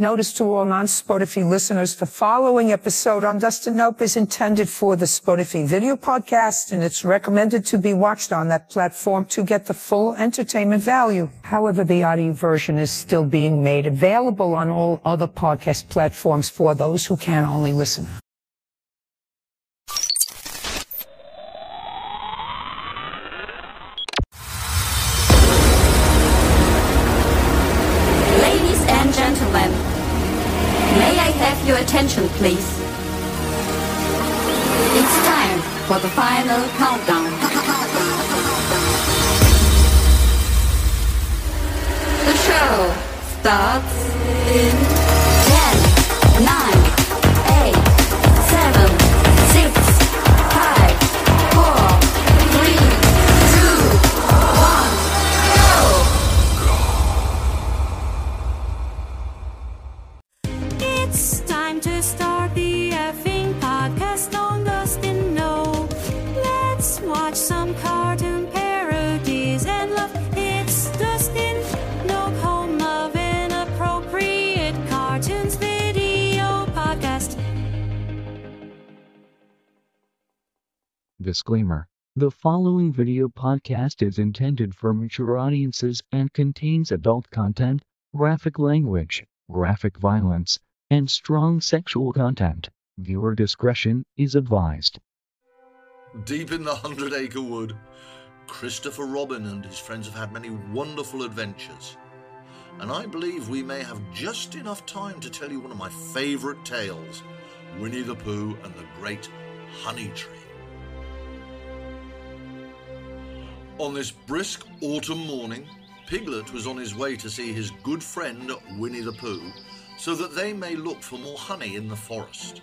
Notice to all non-Spotify listeners, the following episode on Dustin Nope is intended for the Spotify video podcast and it's recommended to be watched on that platform to get the full entertainment value. However, the audio version is still being made available on all other podcast platforms for those who can only listen. Disclaimer The following video podcast is intended for mature audiences and contains adult content, graphic language, graphic violence, and strong sexual content. Viewer discretion is advised. Deep in the Hundred Acre Wood, Christopher Robin and his friends have had many wonderful adventures. And I believe we may have just enough time to tell you one of my favourite tales Winnie the Pooh and the Great Honey Tree. On this brisk autumn morning, Piglet was on his way to see his good friend Winnie the Pooh so that they may look for more honey in the forest.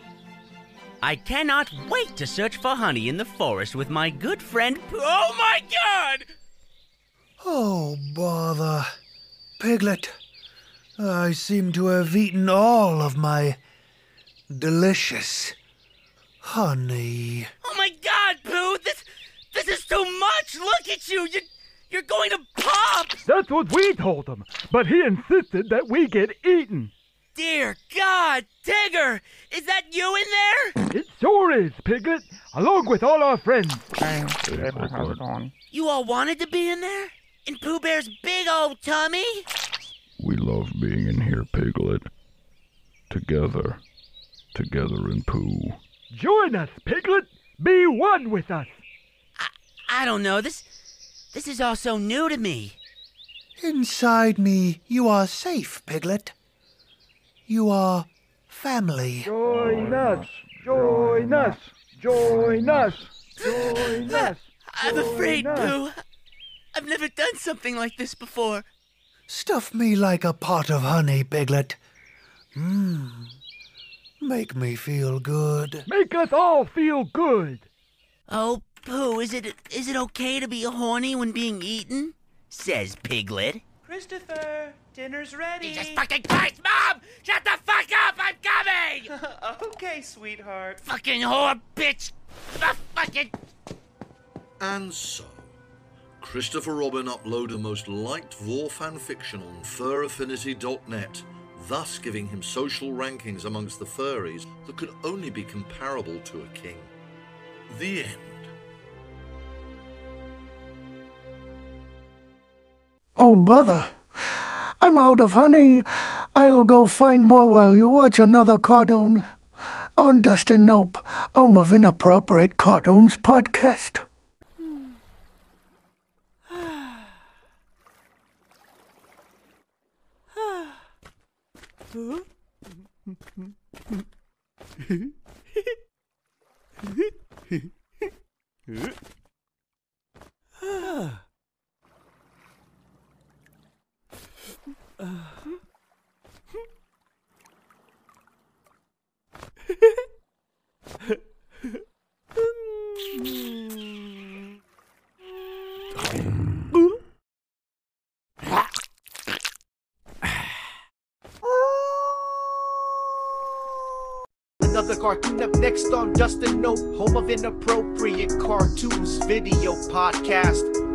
I cannot wait to search for honey in the forest with my good friend. Pooh. Oh my god! Oh, bother. Piglet, I seem to have eaten all of my delicious honey. Oh my god, Pooh! This this is too much! Look at you! You you're going to pop! That's what we told him, but he insisted that we get eaten. Dear God, Tigger! Is that you in there? It sure is, Piglet, along with all our friends. You all wanted to be in there? In Pooh Bear's big old tummy? We love being in here, Piglet. Together. Together in poo. Join us, Piglet. Be one with us. I don't know. This this is all so new to me. Inside me, you are safe, Piglet. You are family. Join us. Join us. Join us. Join us. I'm afraid, Join us. Pooh. I've never done something like this before. Stuff me like a pot of honey, Piglet. Mmm. Make me feel good. Make us all feel good. Oh, Pooh, is it is it okay to be horny when being eaten? Says Piglet. Christopher, dinner's ready. Jesus fucking Christ, Mom! Shut the fuck up! I'm coming! okay, sweetheart. fucking whore, bitch! The fucking. And so, Christopher Robin uploaded the most liked Vore fan fiction on furaffinity.net, thus giving him social rankings amongst the furries that could only be comparable to a king. The end. Oh, mother. I'm out of honey. I'll go find more while you watch another cartoon. On Dustin Nope, home of Inappropriate Cartoons podcast. Another cartoon up next on Dustin Nope, home of inappropriate cartoons video podcast.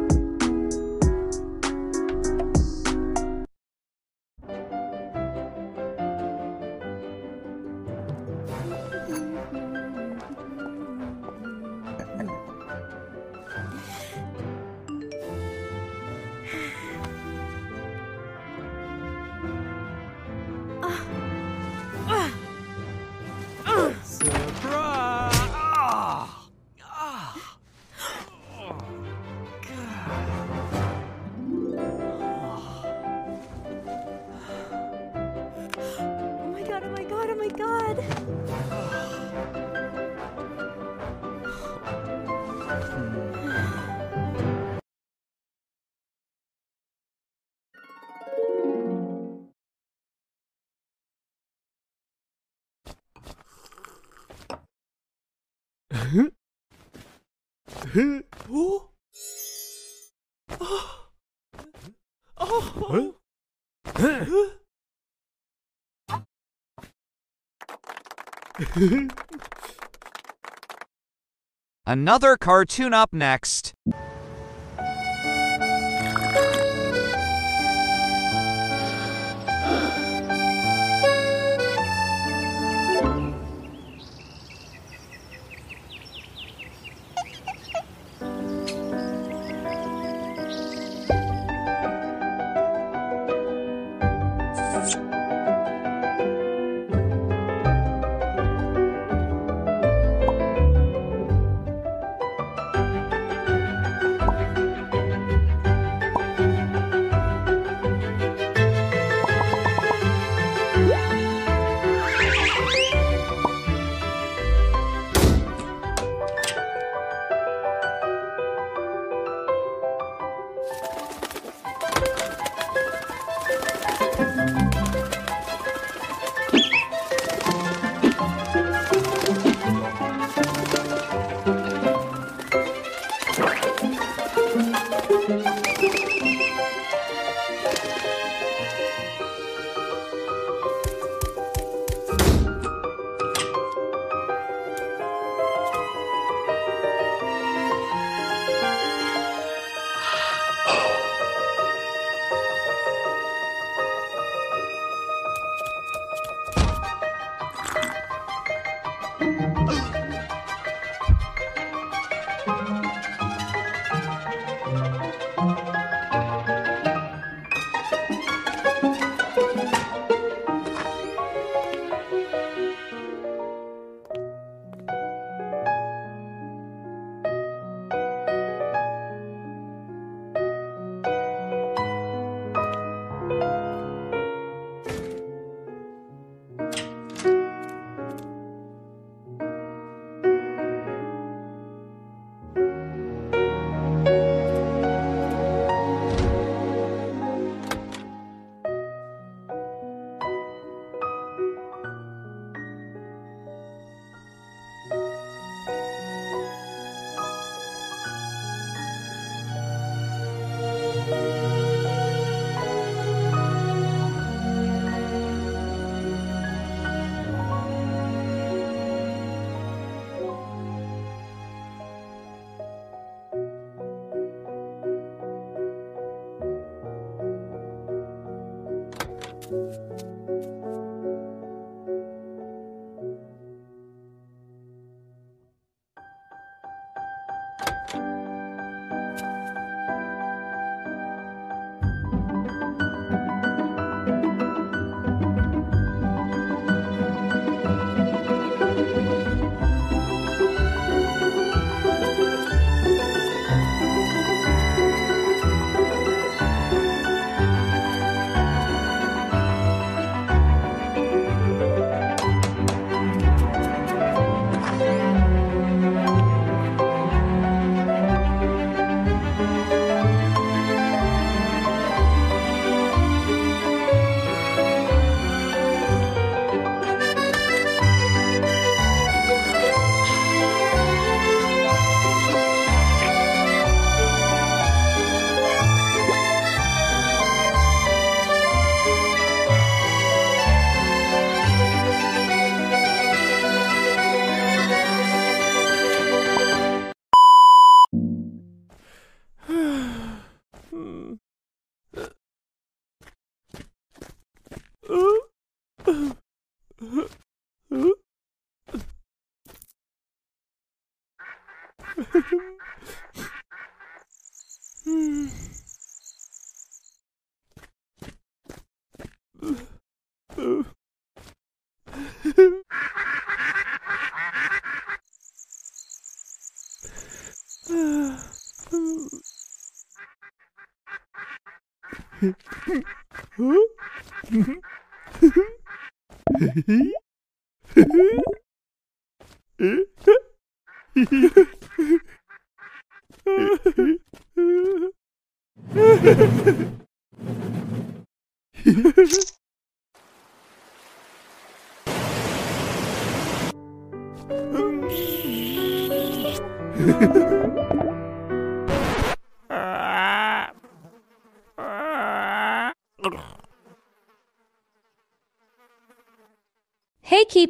Oh. Oh. Another cartoon up next.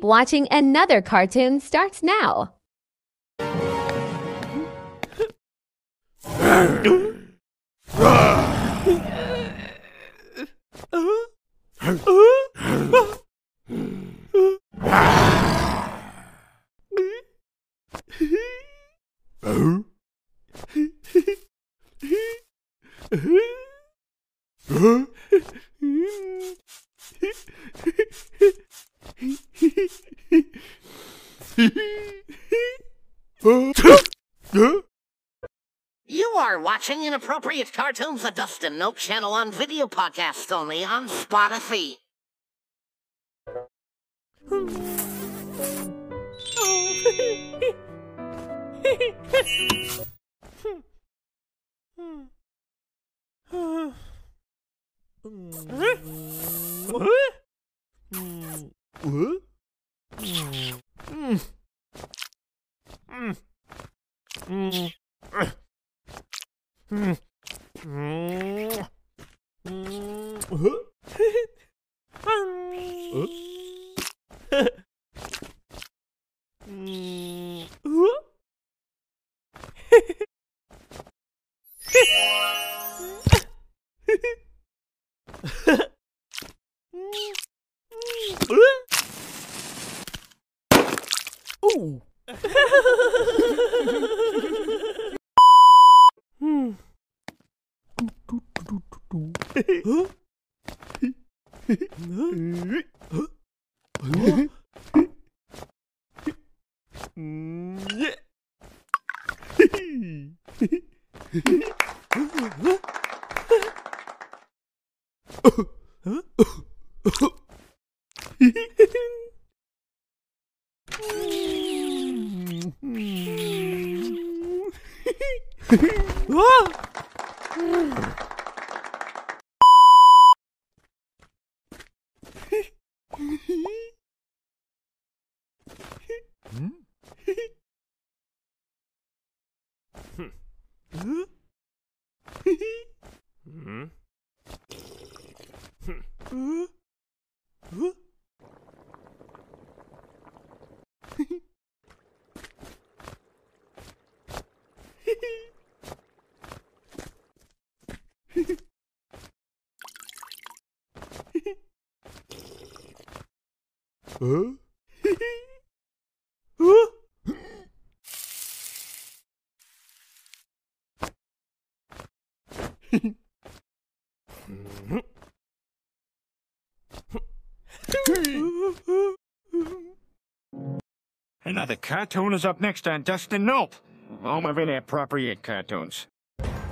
Watching Another Cartoon starts now. watching Inappropriate Cartoons, the Dustin Nope channel on video podcast only on Spotify. Ooh. わあ Another cartoon is up next on Dustin Nope, home of inappropriate cartoons.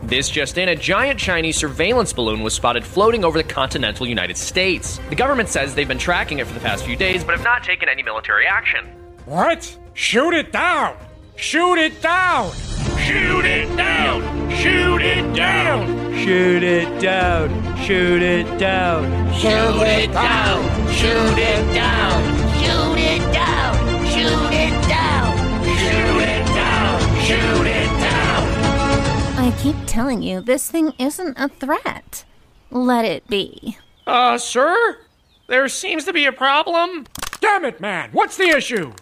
This just in, a giant Chinese surveillance balloon was spotted floating over the continental United States. The government says they've been tracking it for the past few days, but have not taken any military action. What? Shoot it down! Shoot it down! Shoot it down! Shoot it down! Shoot it down! Shoot it down! Shoot it down! Shoot it down! Shoot it down! I keep telling you, this thing isn't a threat. Let it be. Uh, sir? There seems to be a problem. Damn it, man! What's the issue?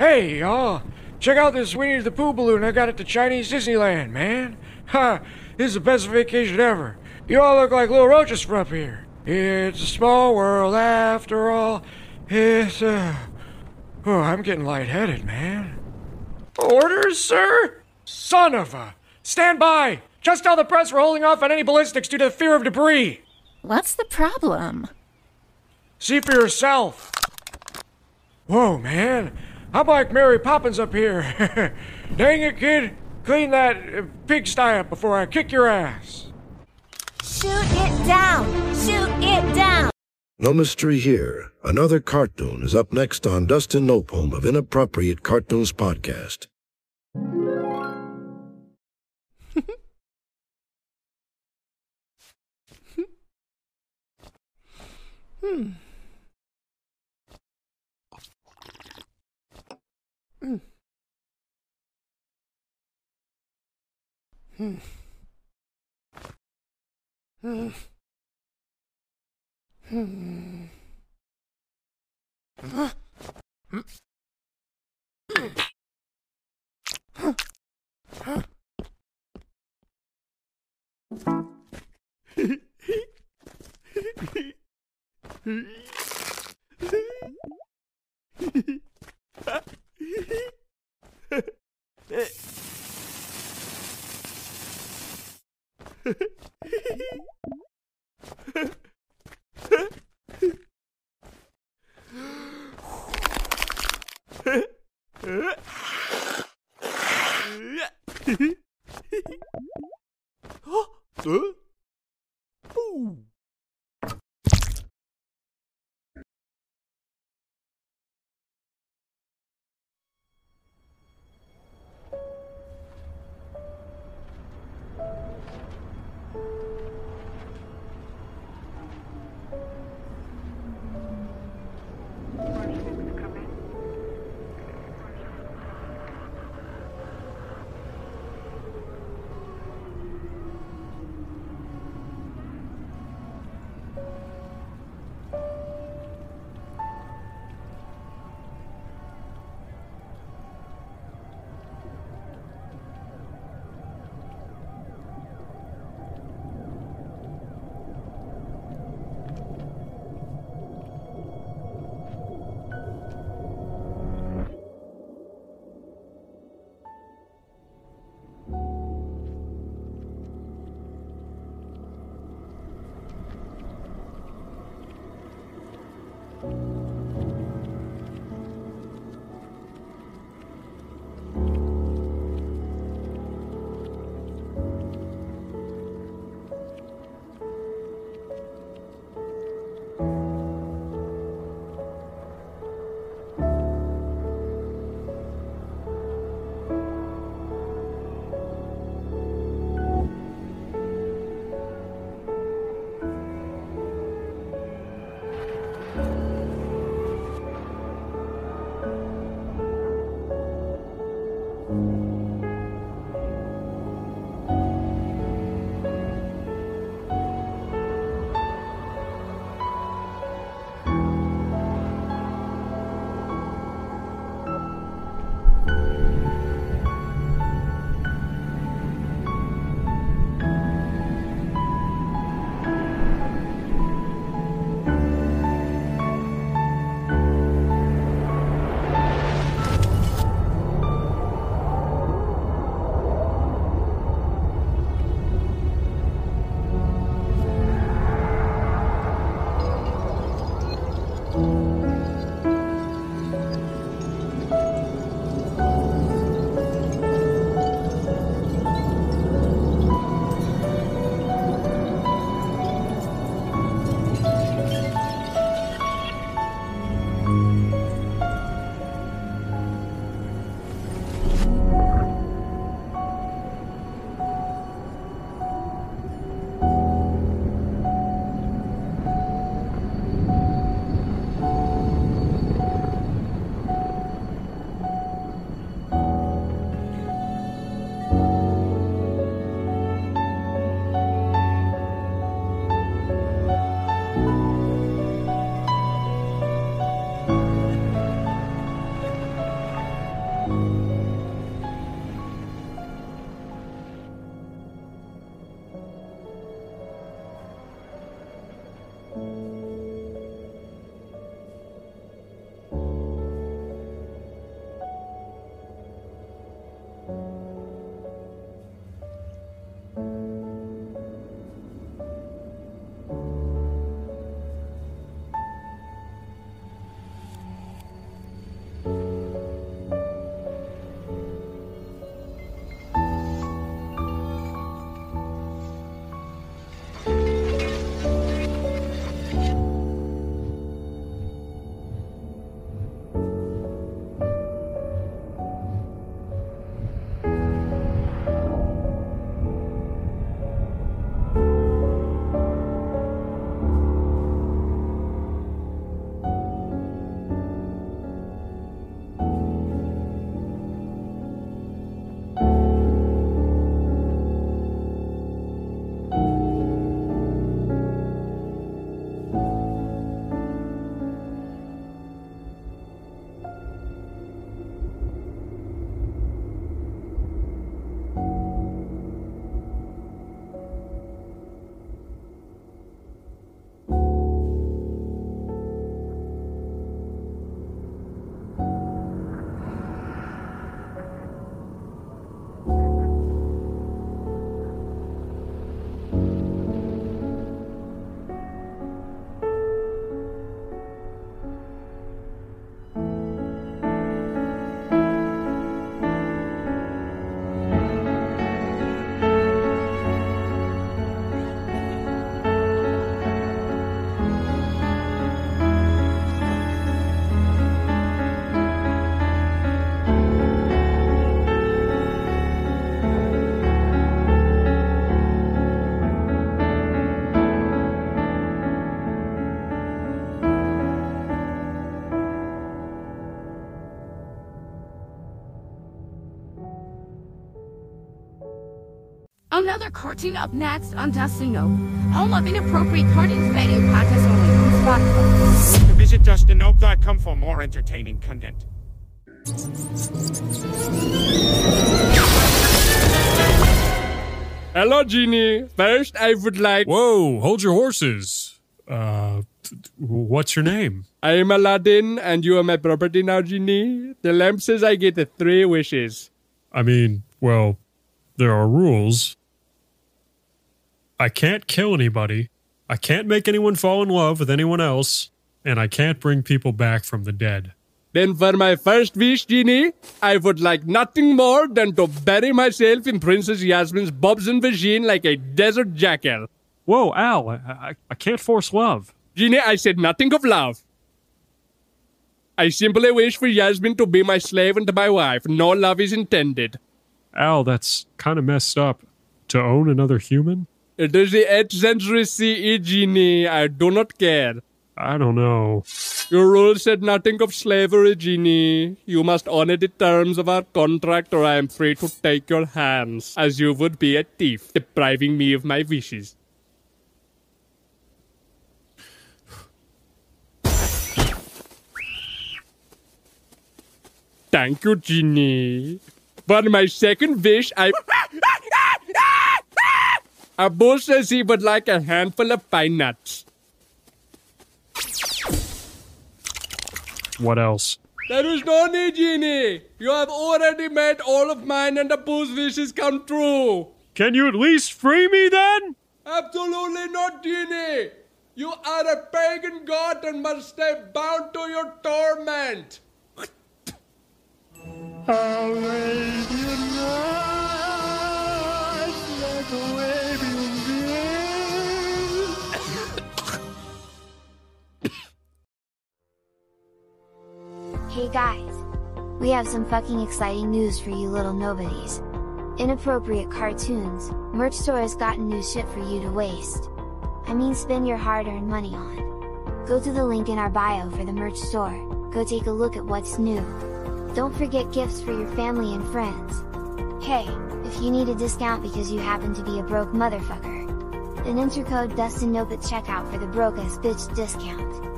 Hey, uh, check out this Winnie the Pooh balloon I got at the Chinese Disneyland, man. Ha! This is the best vacation ever. You all look like little roaches from up here. It's a small world after all. It's, uh. Oh, I'm getting lightheaded, man. Orders, sir? Son of a. Stand by! Just tell the press we're holding off on any ballistics due to the fear of debris. What's the problem? See for yourself. Whoa, man. I'm like Mary Poppins up here. Dang it, kid. Clean that uh, pigsty up before I kick your ass. Shoot it down! Shoot it down! No mystery here. Another cartoon is up next on Dustin Nope, of Inappropriate Cartoons podcast. Hmm. Hmm. Hmm. Hmm. Hmm. Huh? Hmm. Huh? Huh? Huh? Ooh. Another cartoon up next on Dustin Nope, home of inappropriate cartoons video podcast only on Spotify. Visit DustinNope.com for more entertaining content. Hello, Genie. First, I would like. Whoa, hold your horses. Uh, t- t- what's your name? I am Aladdin, and you are my property now, Genie. The lamp says I get the three wishes. I mean, well, there are rules. I can't kill anybody. I can't make anyone fall in love with anyone else. And I can't bring people back from the dead. Then, for my first wish, Genie, I would like nothing more than to bury myself in Princess Yasmin's bobs and vagine like a desert jackal. Whoa, Al, I, I, I can't force love. Genie, I said nothing of love. I simply wish for Yasmin to be my slave and my wife. No love is intended. Al, that's kind of messed up. To own another human? It is the 8th century CE, Genie. I do not care. I don't know. Your rule said nothing of slavery, Genie. You must honor the terms of our contract, or I am free to take your hands, as you would be a thief, depriving me of my wishes. Thank you, Genie. But my second wish, I. Abu says he would like a handful of pine nuts. What else? There is no need, Genie. You have already made all of mine and Abu's wishes come true. Can you at least free me then? Absolutely not, Genie. You are a pagan god and must stay bound to your torment. Arabian Nights, guys! We have some fucking exciting news for you little nobodies. Inappropriate cartoons, merch store has gotten new shit for you to waste. I mean spend your hard earned money on. Go to the link in our bio for the merch store, go take a look at what's new. Don't forget gifts for your family and friends. Hey, if you need a discount because you happen to be a broke motherfucker, then enter code DustinNope at checkout for the broke ass bitch discount.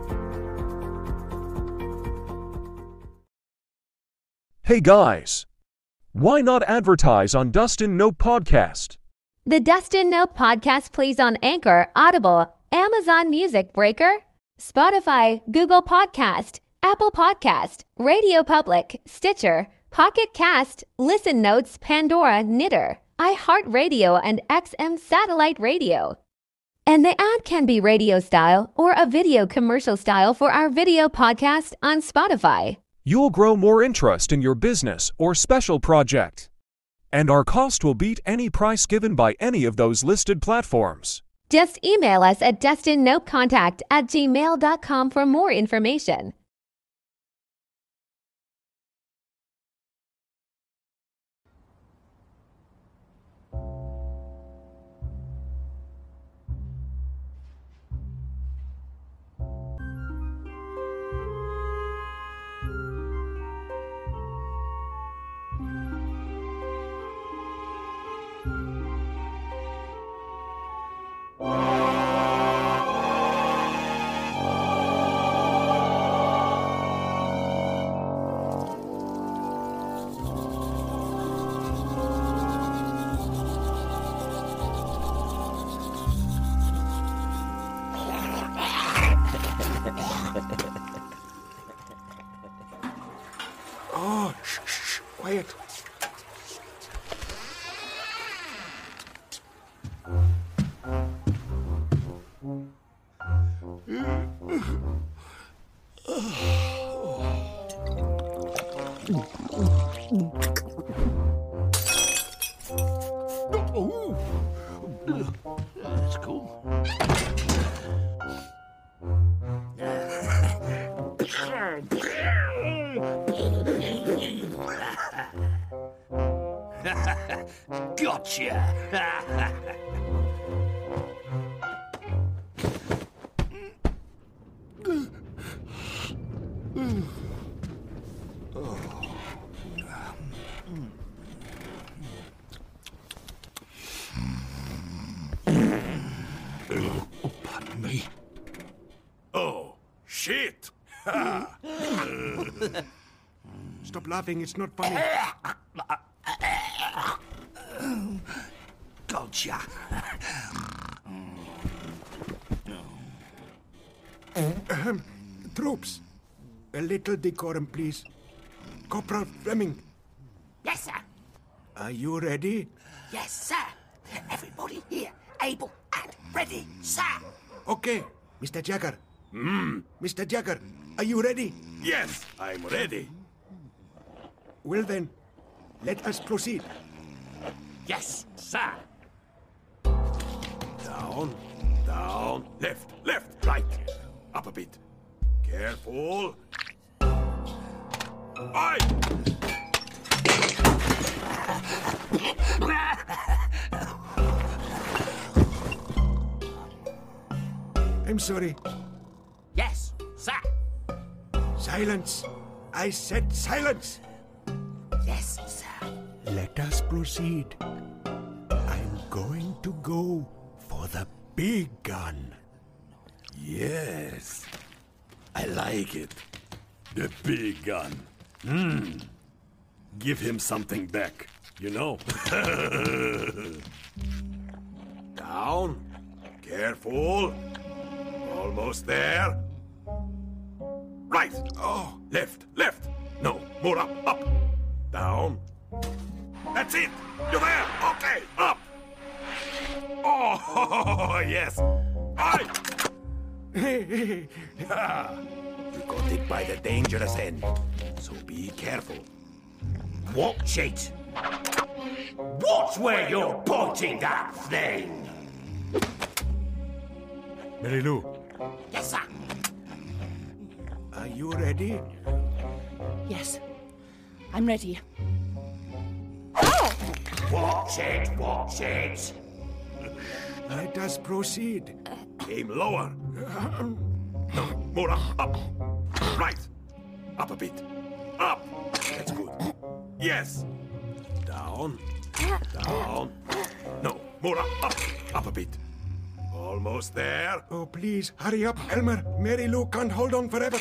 Hey guys! Why not advertise on Dustin Nope Podcast? The Dustin Nope podcast plays on Anchor, Audible, Amazon Music Breaker, Spotify, Google Podcast, Apple Podcast, Radio Public, Stitcher, Pocket Cast, Listen Notes, Pandora, Knitter, iHeartRadio, and XM Satellite Radio. And the ad can be radio style or a video commercial style for our video podcast on Spotify. You'll grow more interest in your business or special project. And our cost will beat any price given by any of those listed platforms. Just email us at dustinnopecontact at gmail.com for more information. Oh, Stop laughing, it's not funny. Gotcha. Ahem. Troops, a little decorum, please. Corporal Fleming, Yes, sir. are you ready? Yes, sir. Everybody here, able and ready, sir. Okay, Mr. Jagger. Hmm. Mr. Jagger, are you ready? Yes, I'm ready. Well then, let us proceed. Yes, sir. Down, down, left, left, right. Up a bit. Careful. Aye! I'm sorry. Yes, sir. Silence. I said silence. Yes, sir. Let us proceed. I'm going to go for the big gun. Yes. I like it. The big gun. Hmm. Give him something back, you know? Down. Careful. Almost there. Right. Oh, left, left. No, more up, up. Down. That's it. You're there. Okay, up. Oh, yes. I. you got it by the dangerous end, so be careful. Watch it. Watch where you're pointing that thing. Mary Lou, Yes, sir. are you ready? Yes. I'm ready. Oh! Watch it, watch it. Let us proceed. Aim lower. No, more up, up. Right. Up a bit. Up. That's good. Yes. Down. Down. No, more up, up. Up a bit. Almost there. Oh, please, hurry up, Elmer. Mary Lou can't hold on forever.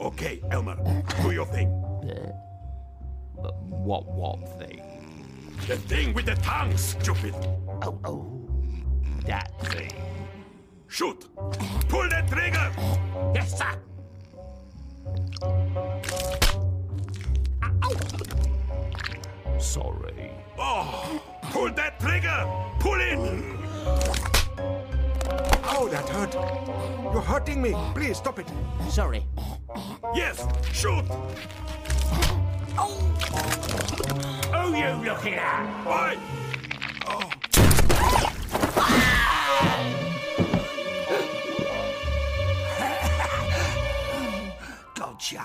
Okay, Elmer, do your thing. What, what thing? The thing with the tongue, stupid. Oh, oh. That thing. Shoot. Pull the trigger. Yes, sir. Ah, Sorry. Oh, pull that trigger. Pull it. Ow, that hurt. You're hurting me. Please stop it. Sorry. Yes, shoot. Oh, you looking at? Why? Gotcha.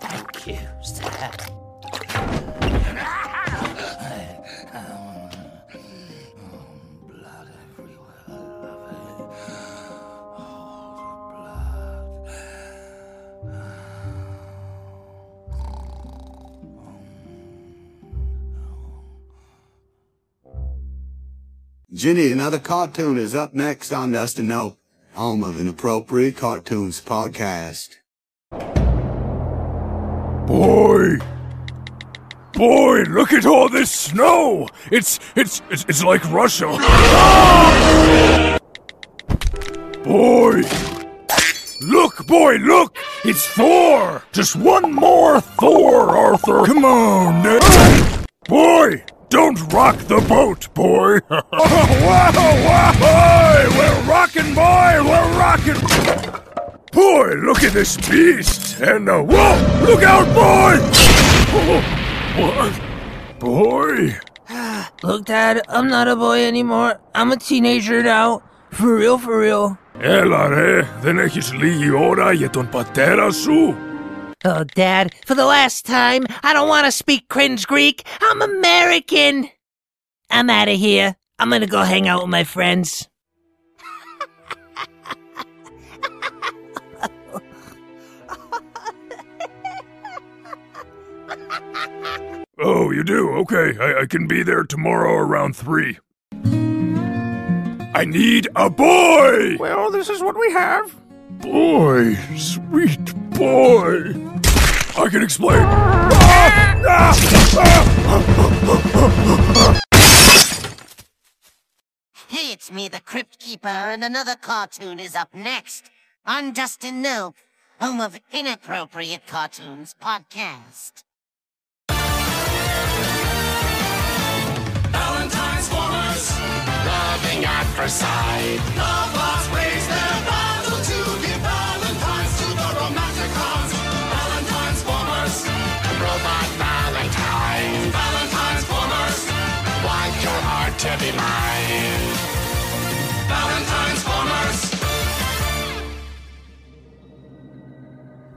Thank you, sir. Ginny, another cartoon is up next on Dustin Nope, home of Inappropriate Cartoons podcast. Boy! Boy, look at all this snow! It's it's it's, it's like Russia. Boy! Look, boy, look! It's Thor! Just one more Thor, Arthur! Come on. Boy! Don't rock the boat, boy! wow, wow! We're rocking, boy! We're rocking! Boy, look at this beast! And, uh, whoa! Look out, boy! What? Boy? Look, Dad, I'm not a boy anymore. I'm a teenager now. For real, for real. Έλα ρε, δεν έχεις λίγη ώρα για τον πατέρα σου. Oh, Dad, for the last time, I don't want to speak cringe Greek. I'm American. I'm out of here. I'm gonna go hang out with my friends. Oh, you do? Okay, I, I can be there tomorrow around 3. I need a boy! Well, this is what we have. Boy, sweet boy. I can explain. Hey, it's me, the Crypt Keeper, and another cartoon is up next on Dustin Nope, home of Inappropriate Cartoons podcast. Valentine's formers, loving at first sight. Love bots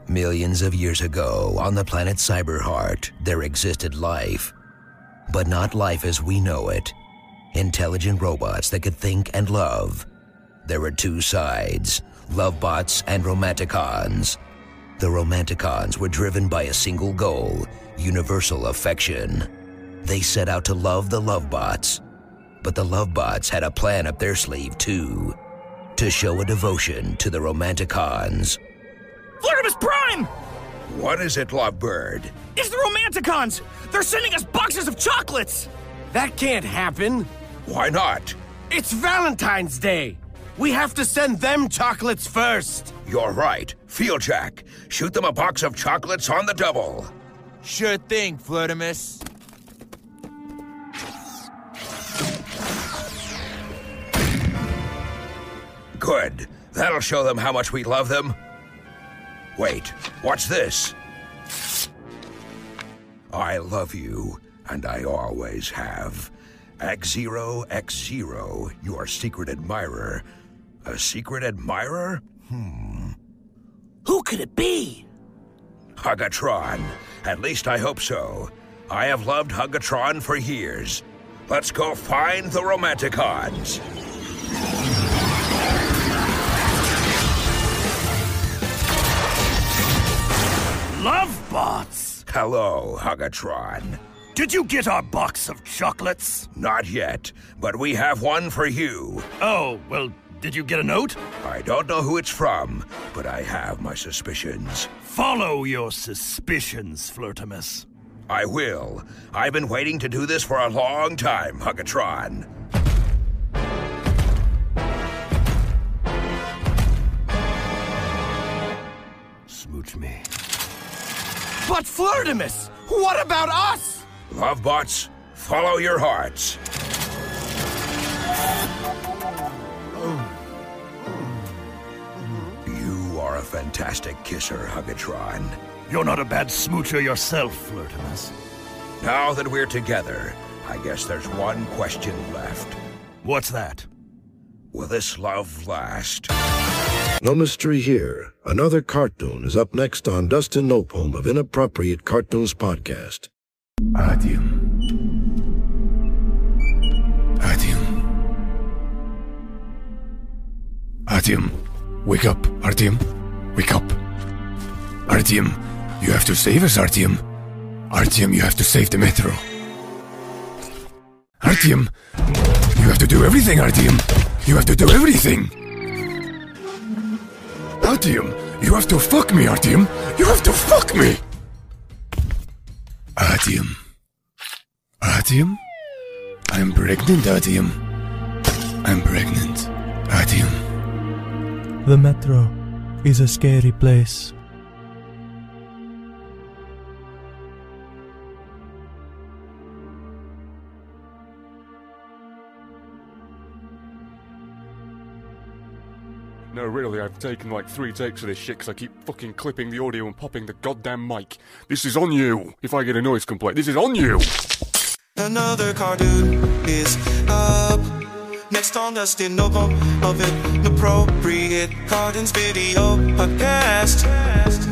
Millions of years ago, on the planet Cyberheart, there existed life. But not life as we know it. Intelligent robots that could think and love. There were two sides Lovebots and Romanticons. The Romanticons were driven by a single goal universal affection. They set out to love the Lovebots. But the Lovebots had a plan up their sleeve, too to show a devotion to the Romanticons. Flirtimus Prime! What is it, Lovebird? It's the Romanticons! They're sending us boxes of chocolates! That can't happen. Why not? It's Valentine's Day. We have to send them chocolates first. You're right. Fieldjack, shoot them a box of chocolates on the double. Sure thing, Flirtimus. Good. That'll show them how much we love them. Wait, what's this? I love you, and I always have. X0 X0, your secret admirer. A secret admirer? Hmm. Who could it be? Huggatron. At least I hope so. I have loved Huggatron for years. Let's go find the Romanticons. Love bots! Hello, Huggatron. Did you get our box of chocolates? Not yet, but we have one for you. Oh, well, did you get a note? I don't know who it's from, but I have my suspicions. Follow your suspicions, Flirtimus. I will. I've been waiting to do this for a long time, Huggatron. Smooch me. But Flirtimus, what about us? Lovebots, follow your hearts. You are a fantastic kisser, Huggatron. You're not a bad smoocher yourself, Flirtimus. Now that we're together, I guess there's one question left. What's that? Will this love last? No mystery here. Another cartoon is up next on Dustin Nope, home of Inappropriate Cartoons Podcast. Adium. Adium. Artyom, wake up, Artyom. Wake up. Artyom, you have to save us, Artyom. Artyom, you have to save the metro. Artyom, you have to do everything, Artyom. You have to do everything. Artyom, you have to fuck me, Artyom. You have to fuck me. Artyom. Artyom? I'm pregnant, Artyom. I'm pregnant. Artyom. The metro is a scary place. Really, I've taken like three takes of this shit because I keep fucking clipping the audio and popping the goddamn mic. This is on you. If I get a noise complaint, this is on you. Another cartoon is up. Next on Dustin Nope of Inappropriate Cartoons Video Podcast.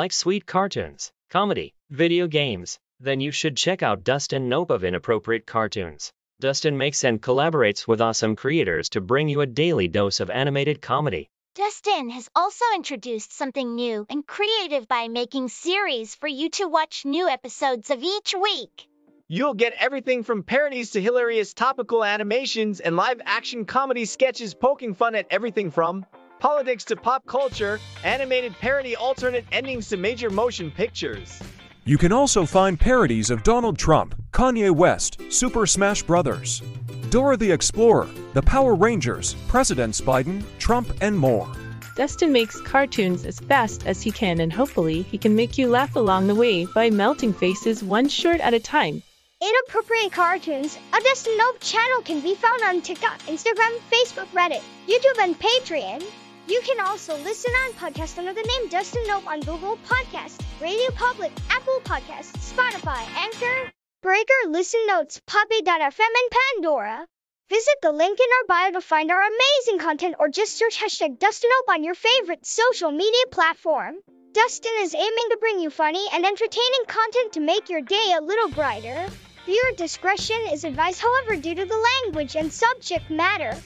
Like sweet cartoons, comedy, video games, then you should check out Dustin Nope of Inappropriate Cartoons. Dustin makes and collaborates with awesome creators to bring you a daily dose of animated comedy. Dustin has also introduced something new and creative by making series for you to watch new episodes of each week. You'll get everything from parodies to hilarious topical animations and live action comedy sketches poking fun at everything from politics to pop culture, animated parody alternate endings to major motion pictures. You can also find parodies of Donald Trump, Kanye West, Super Smash Brothers, Dora the Explorer, the Power Rangers, President Biden, Trump, and more. Dustin makes cartoons as fast as he can, and hopefully, he can make you laugh along the way by melting faces one short at a time. Inappropriate Cartoons, a Dustin Nope channel can be found on TikTok, Instagram, Facebook, Reddit, YouTube, and Patreon. You can also listen on podcast under the name Dustin Nope on Google Podcasts, Radio Public, Apple Podcasts, Spotify, Anchor, Breaker, Listen Notes, Poppy.fm, and Pandora. Visit the link in our bio to find our amazing content or just search hashtag Dustin Nope on your favorite social media platform. Dustin is aiming to bring you funny and entertaining content to make your day a little brighter. Viewer discretion is advised, however, due to the language and subject matter.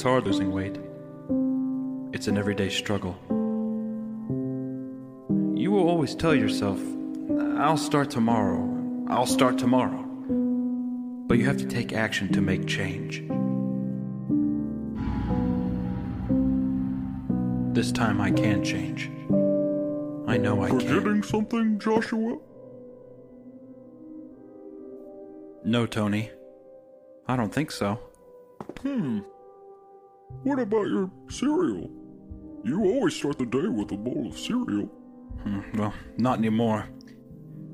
It's hard losing weight. It's an everyday struggle. You will always tell yourself, I'll start tomorrow, I'll start tomorrow. But you have to take action to make change. This time I can change. I know I can. Forgetting something, Joshua? No, Tony. I don't think so. Hmm. What about your cereal? You always start the day with a bowl of cereal. Hmm, well, not anymore.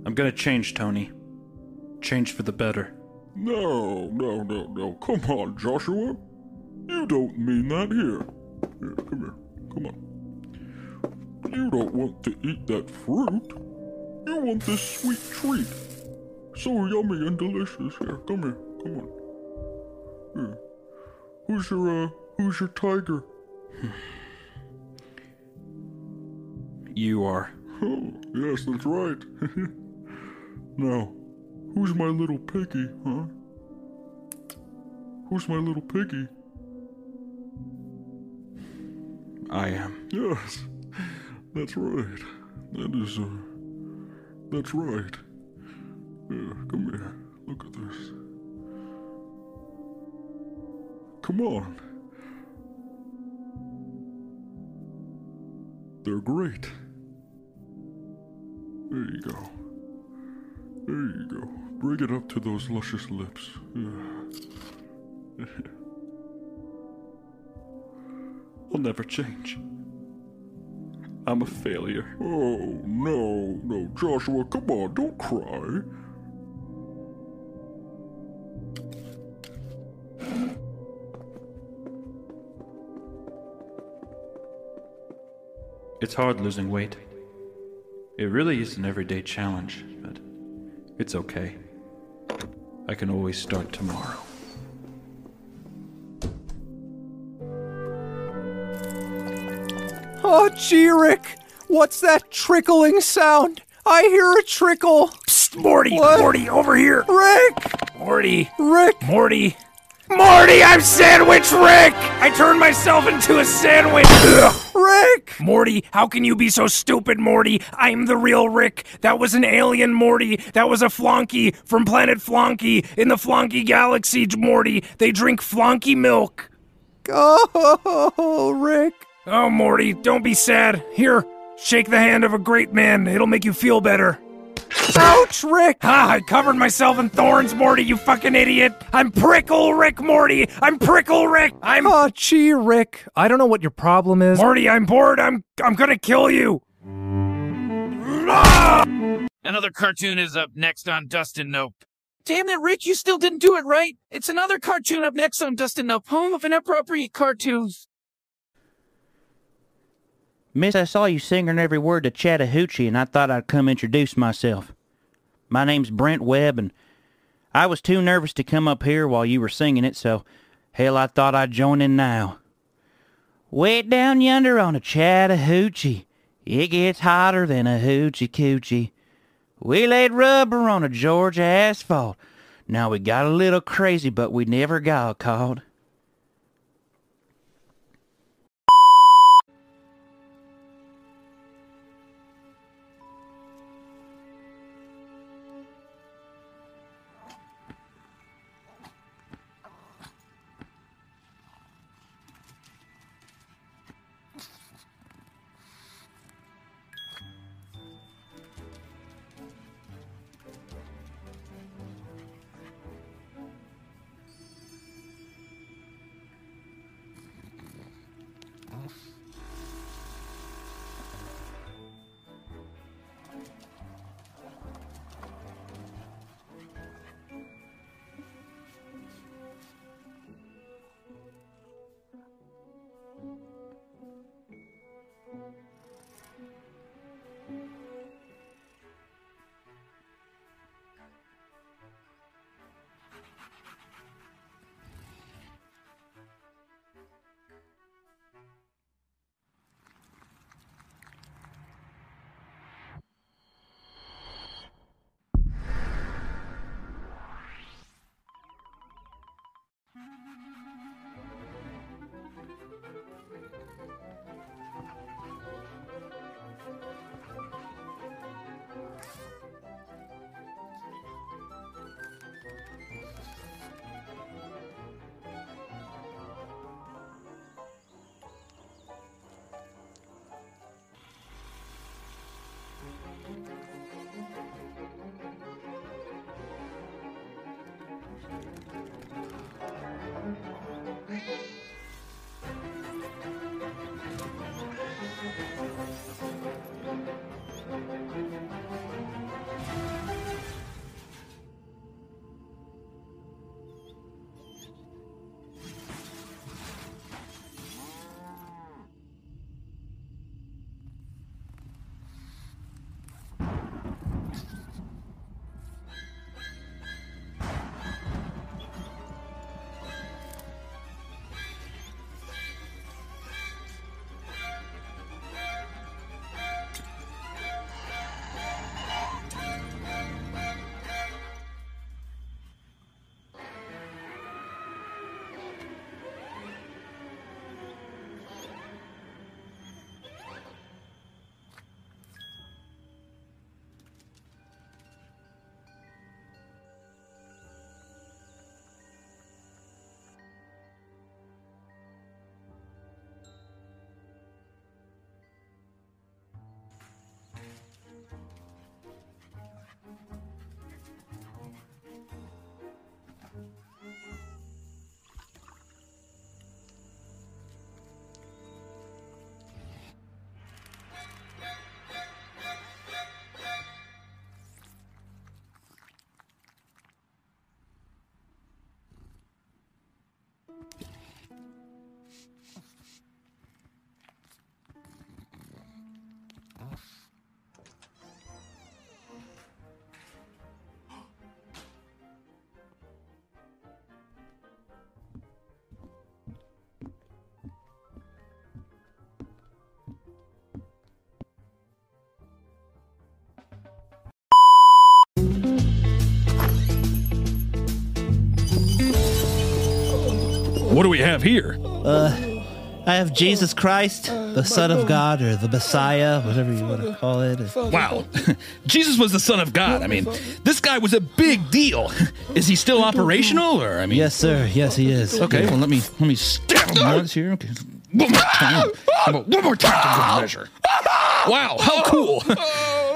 I'm gonna change, Tony. Change for the better. No, no, no, no. Come on, Joshua. You don't mean that here. Here, come here. Come on. You don't want to eat that fruit. You want this sweet treat. So yummy and delicious. Here, come here. Come on. Here. Who's your, uh, who's your tiger? You are. Oh, yes, that's right. now, who's my little piggy, huh? Who's my little piggy? I am. Yes, that's right. That is, uh, that's right. Yeah, come here. Look at this. Come on. They're great. There you go. There you go. Bring it up to those luscious lips. Yeah. I'll never change. I'm a failure. Oh, no, no, Joshua, come on, don't cry. It's hard losing weight. It really is an everyday challenge, but it's okay. I can always start tomorrow. Oh, gee, Rick, what's that trickling sound? I hear a trickle. Psst, Morty, What? Morty, over here. Rick! Morty. Rick! Morty. Morty, I'm Sandwich Rick! I turned myself into a sandwich! Rick! Morty, how can you be so stupid, Morty? I'm the real Rick. That was an alien, Morty. That was a flonky from planet Flonky in the Flonky Galaxy, Morty. They drink Flonky milk. Oh, Rick. Oh, Morty, don't be sad. Here, shake the hand of a great man. It'll make you feel better. Ouch, Rick! Ah, I covered myself in thorns, Morty, you fucking idiot! I'm Prickle Rick, Morty! I'm Prickle Rick! I'm. Oh, gee, Rick. I don't know what your problem is. Morty, I'm bored. I'm. I'm gonna kill you! Another cartoon is up next on Dustin Nope. Damn it, Rick, you still didn't do it right. It's another cartoon up next on Dustin Nope, home of inappropriate cartoons. Miss, I saw you singing every word to Chattahoochee, and I thought I'd come introduce myself. My name's Brent Webb, and I was too nervous to come up here while you were singing it, so hell, I thought I'd join in now. Way down yonder on a Chattahoochee, it gets hotter than a hoochie coochie. We laid rubber on a Georgia asphalt. Now we got a little crazy, but we never got caught. What do we have here? Uh, I have Jesus Christ, the Son of God, or the Messiah, whatever you want to call it. Wow. Jesus was the Son of God. I mean, this guy was a big deal. Is he still operational or I mean Yes, sir. Yes, he is. Okay, well let me let me stab him once here. Okay. One more time. One more time good measure. Wow, how cool.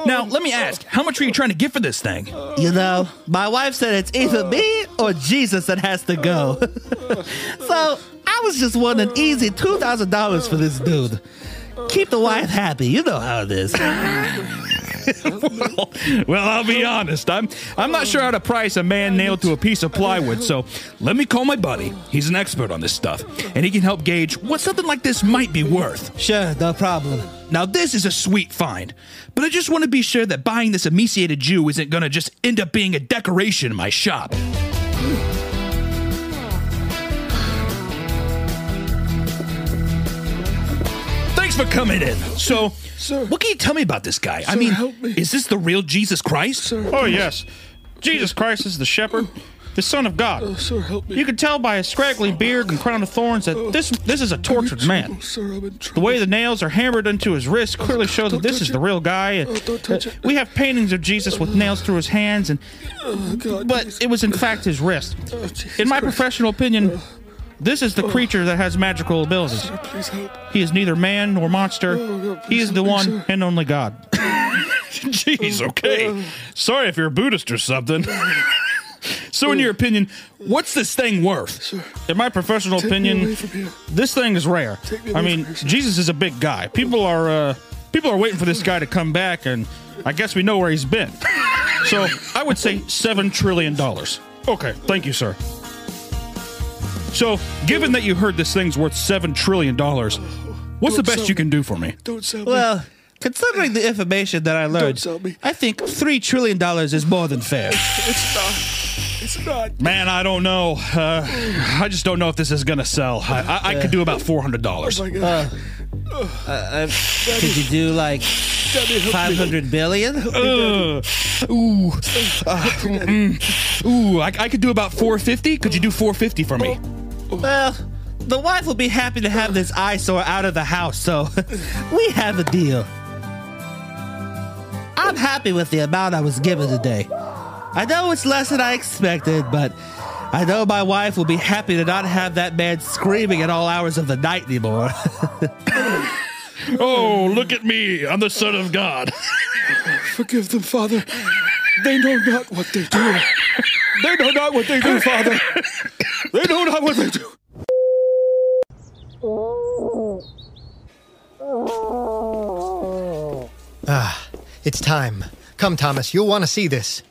Now, let me ask, how much were you trying to get for this thing? You know, my wife said it's either me or Jesus that has to go. so I was just wanting easy $2,000 for this dude. Keep the wife happy. You know how it is. well, well, I'll be honest. I'm I'm not sure how to price a man nailed to a piece of plywood, so let me call my buddy. He's an expert on this stuff, and he can help gauge what something like this might be worth. Sure, no problem. Now, this is a sweet find, but I just want to be sure that buying this emaciated Jew isn't going to just end up being a decoration in my shop. For coming in. So, what can you tell me about this guy? I mean, help me. is this the real Jesus Christ? Oh, yes. Jesus Christ is the shepherd, the Son of God. Oh, sir, help me. You can tell by his scraggly beard and crown of thorns that this this is a tortured man. Sir, The way the nails are hammered into his wrist clearly shows that this is it. the real guy. and, Oh, don't touch uh, we have paintings of Jesus with nails through his hands, and Oh, but it was in fact his wrist. Oh, In my professional opinion, this is the creature that has magical abilities. Please help. He is neither man nor monster. Oh, He is the one and only God. Jeez, okay. Sorry if you're a Buddhist or something. so, in your opinion, what's this thing worth? In my professional opinion, away from here. this thing is rare. Me I away mean, from. Jesus is a big guy. People are uh, people are waiting for this guy to come back, and I guess we know where he's been. So I would say seven trillion dollars. Okay, thank you, sir. So, given that you heard this thing's worth seven trillion dollars, what's the Don't best you can do for me? Don't sell me. Well, considering the information that I learned, sell me. I think three trillion dollars is more than fair. It's not. It's not. Man, I don't know. Uh, I just don't know if this is gonna sell. I, I, I could do about four hundred dollars. Oh, my God. Uh, uh, could you do like Daddy, help me. five hundred billion? Uh, ooh, uh, mm, ooh, I, I could do about four fifty. Could you do four fifty for me? Well, the wife will be happy to have this eyesore out of the house, so we have a deal. I'm happy with the amount I was given today. I know it's less than I expected, but I know my wife will be happy to not have that man screaming at all hours of the night anymore. Oh, look at me! I'm the son of God. Forgive them, Father. They know not what they do. They know not what they do, Father. They know not what they do. Ah, it's time. Come, Thomas, you'll want to see this.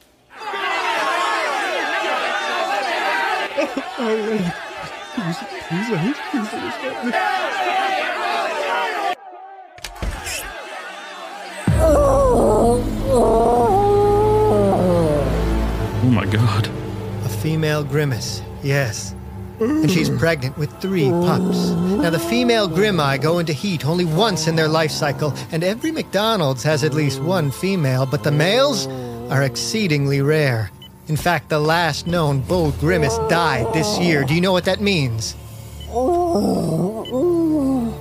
God. A female grimace, yes. And she's pregnant with three pups. Now, the female Grimeye go into heat only once in their life cycle, and every McDonald's has at least one female, but the males are exceedingly rare. In fact, the last known bull grimace died this year. Do you know what that means?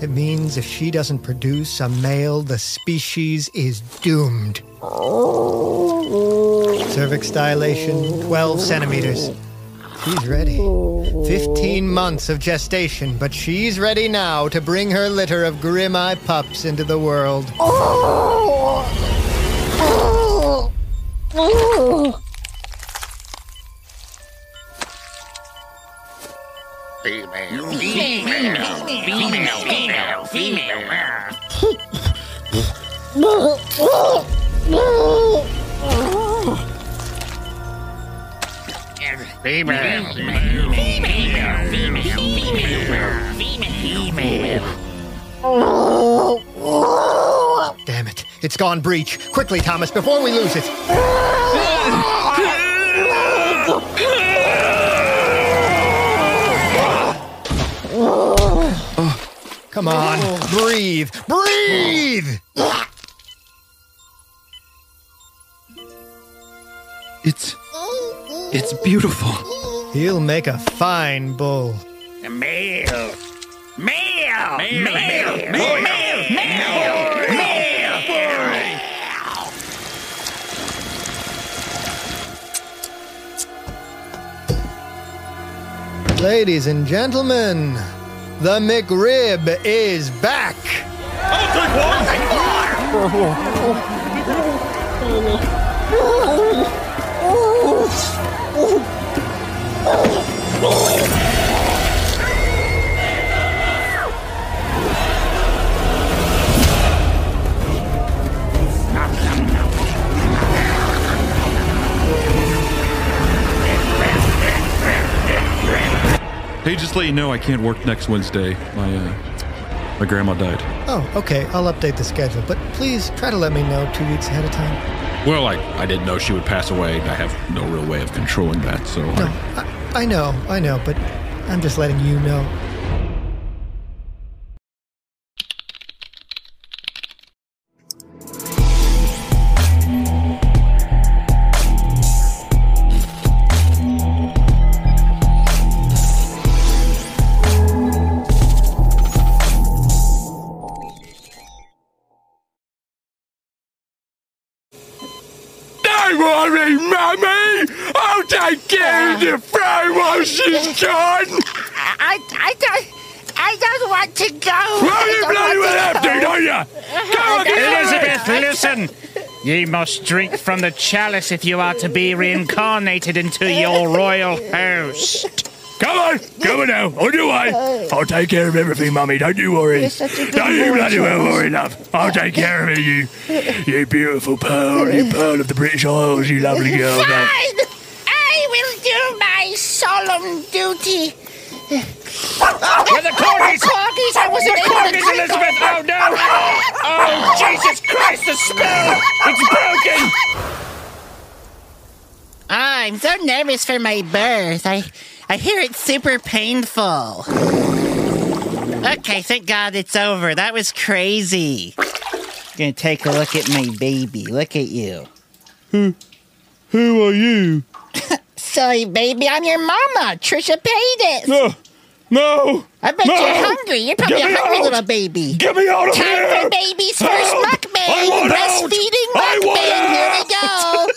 It means if she doesn't produce a male, the species is doomed. Cervix dilation, 12 centimeters. She's ready. 15 months of gestation, but she's ready now to bring her litter of grim eye pups into the world. Oh! Oh! Oh! Female, female, female, female, female. Female, female, female, female, female, female. Damn it. It's gone breach. Quickly, Thomas, before we lose it. Come on. Breathe. Breathe! It's. It's beautiful. He'll make a fine bull. Male, male, male, male, male, male, male. Ladies and gentlemen, the McRib is back. Hey, just let you know I can't work next Wednesday. My uh, my grandma died. Oh, okay. I'll update the schedule, but please try to let me know two weeks ahead of time. Well, I I didn't know she would pass away. I have no real way of controlling that, so No, I, I know, I know, but I'm just letting you know. I'll take care of the fry while she's gone! I, I don't. I don't want to go. Well, I you bloody well have to, don't ya? Come on, Elizabeth, listen. Ye must drink from the chalice if you are to be reincarnated into your royal host. Come on, come on now, on your way. I'll take care of everything, Mummy. Don't you worry. You're such a good Don't you boy, bloody well worry enough. I'll take care of it, you, you beautiful pearl, you pearl of the British Isles, you lovely girl. Fine. Now, solemn duty. Where the corgis? corgis! I wasn't The able corgis, drink Elizabeth! Oh, no! Oh, Jesus Christ, the spell! It's broken! Ah, I'm so nervous for my birth. I, I hear it's super painful. Okay, thank God it's over. That was crazy. Gonna take a look at my baby. Look at you. Who, who are you? Sorry, baby, I'm your mama, Trisha Paytas. No, no. I bet no. you're hungry. You're probably a hungry out. little baby. Get me out of Time here. for baby's first Help. mukbang. I want out. Breastfeeding I want mukbang. Here we go.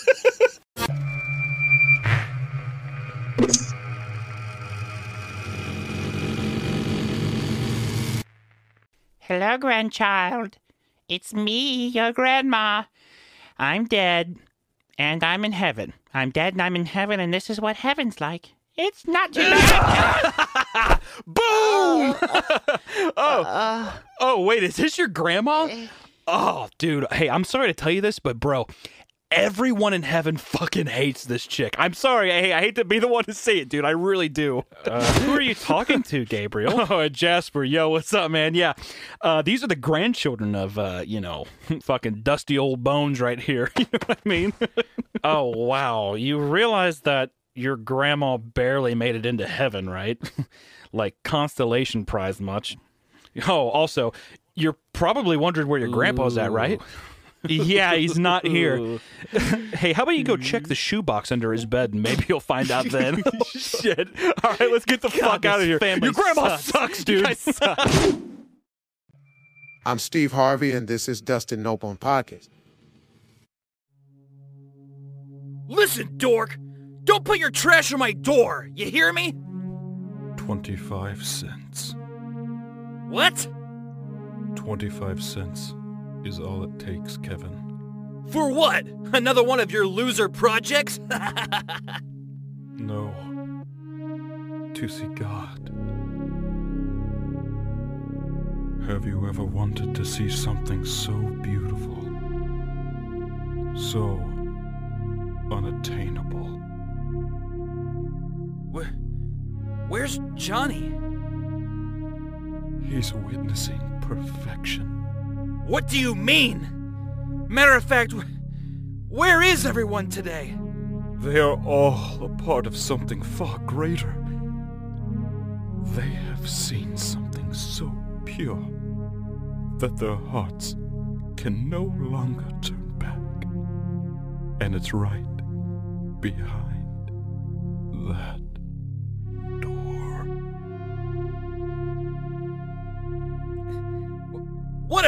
Hello, grandchild. It's me, your grandma. I'm dead, and I'm in heaven. I'm dead and I'm in heaven, and this is what heaven's like. It's not too bad. Boom! oh, uh-uh. oh, wait, is this your grandma? Eh. Oh, dude. Hey, I'm sorry to tell you this, but bro, everyone in heaven fucking hates this chick. I'm sorry. Hey, I hate to be the one to say it, dude. I really do. who are you talking to, Gabriel? oh, Jasper. Yo, what's up, man? Yeah, uh, these are the grandchildren of, uh, you know, fucking dusty old bones right here. you know what I mean? oh, wow. You realize that your grandma barely made it into heaven, right? like constellation prize much. Oh, also, you're probably wondering where your grandpa's at, right? Yeah, he's not here. hey, how about you go check the shoebox under his bed and maybe you'll find out then. Shit. All right, let's get the fuck out of here. Your grandma sucks, dude. I'm Steve Harvey, and this is Dustin Nope on Podcast. Listen, dork! Don't put your trash on my door! You hear me? 25 cents. What? 25 cents is all it takes, Kevin. For what? Another one of your loser projects? No. To see God. Have you ever wanted to see something so beautiful? So unattainable? Where, where's Johnny? He's witnessing perfection. What do you mean? Matter of fact, where is everyone today? They are all a part of something far greater. They have seen something so pure that their hearts can no longer turn back. And it's right behind that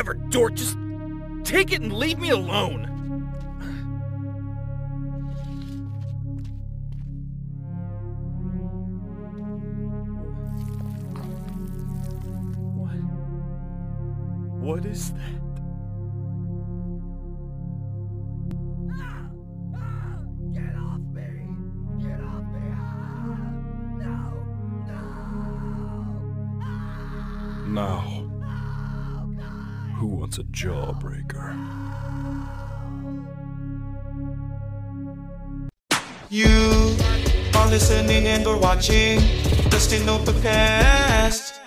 Whatever, dork, just take it and leave me alone. What is that? Wants a jawbreaker? You are listening and or watching Dustin Nope Podcast.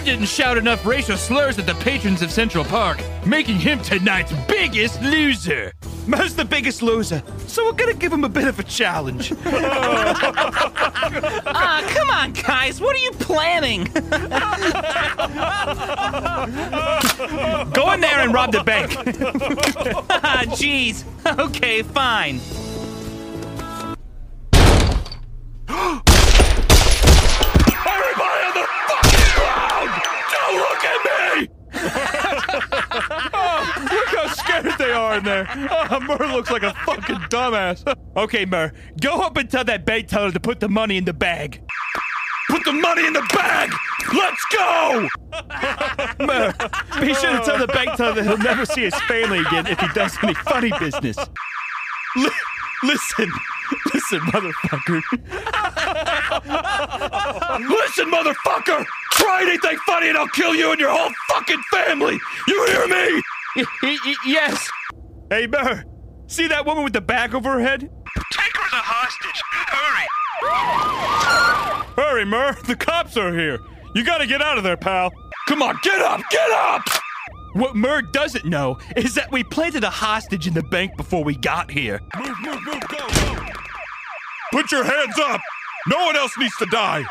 Murr didn't shout enough racial slurs at the patrons of Central Park, making him tonight's biggest loser. Murr's the biggest loser, so we're gonna give him a bit of a challenge. Ah, come on, guys. What are you planning? Go in there and rob the bank. Ah, Jeez. Okay, fine. In there. Oh, Murr looks like a fucking dumbass. Okay, Murr, go up and tell that bank teller to put the money in the bag. Put the money in the bag! Let's go! Murr, be sure to tell the bank teller that he'll never see his family again if he does any funny business. Li- listen, listen, motherfucker. Listen, motherfucker! Try anything funny and I'll kill you and your whole fucking family! You hear me? Y- yes. Hey, Murr, see that woman with the bag over her head? Take her as a hostage! Hurry! Hurry, Murr, the cops are here. You gotta get out of there, pal. Come on, get up! Get up! What Murr doesn't know is that we planted a hostage in the bank before we got here. Move, move, move, go, go! Put your hands up! No one else needs to die!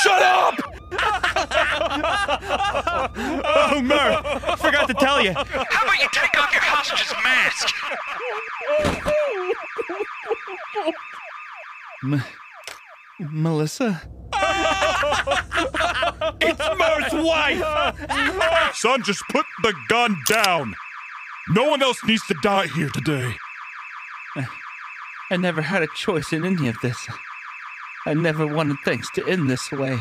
Shut up! Oh, Murr, forgot to tell you. How about you take off your hostage's mask? M- Melissa? it's Murr's wife! Son, just put the gun down. No one else needs to die here today. I never had a choice in any of this. I never wanted things to end this way.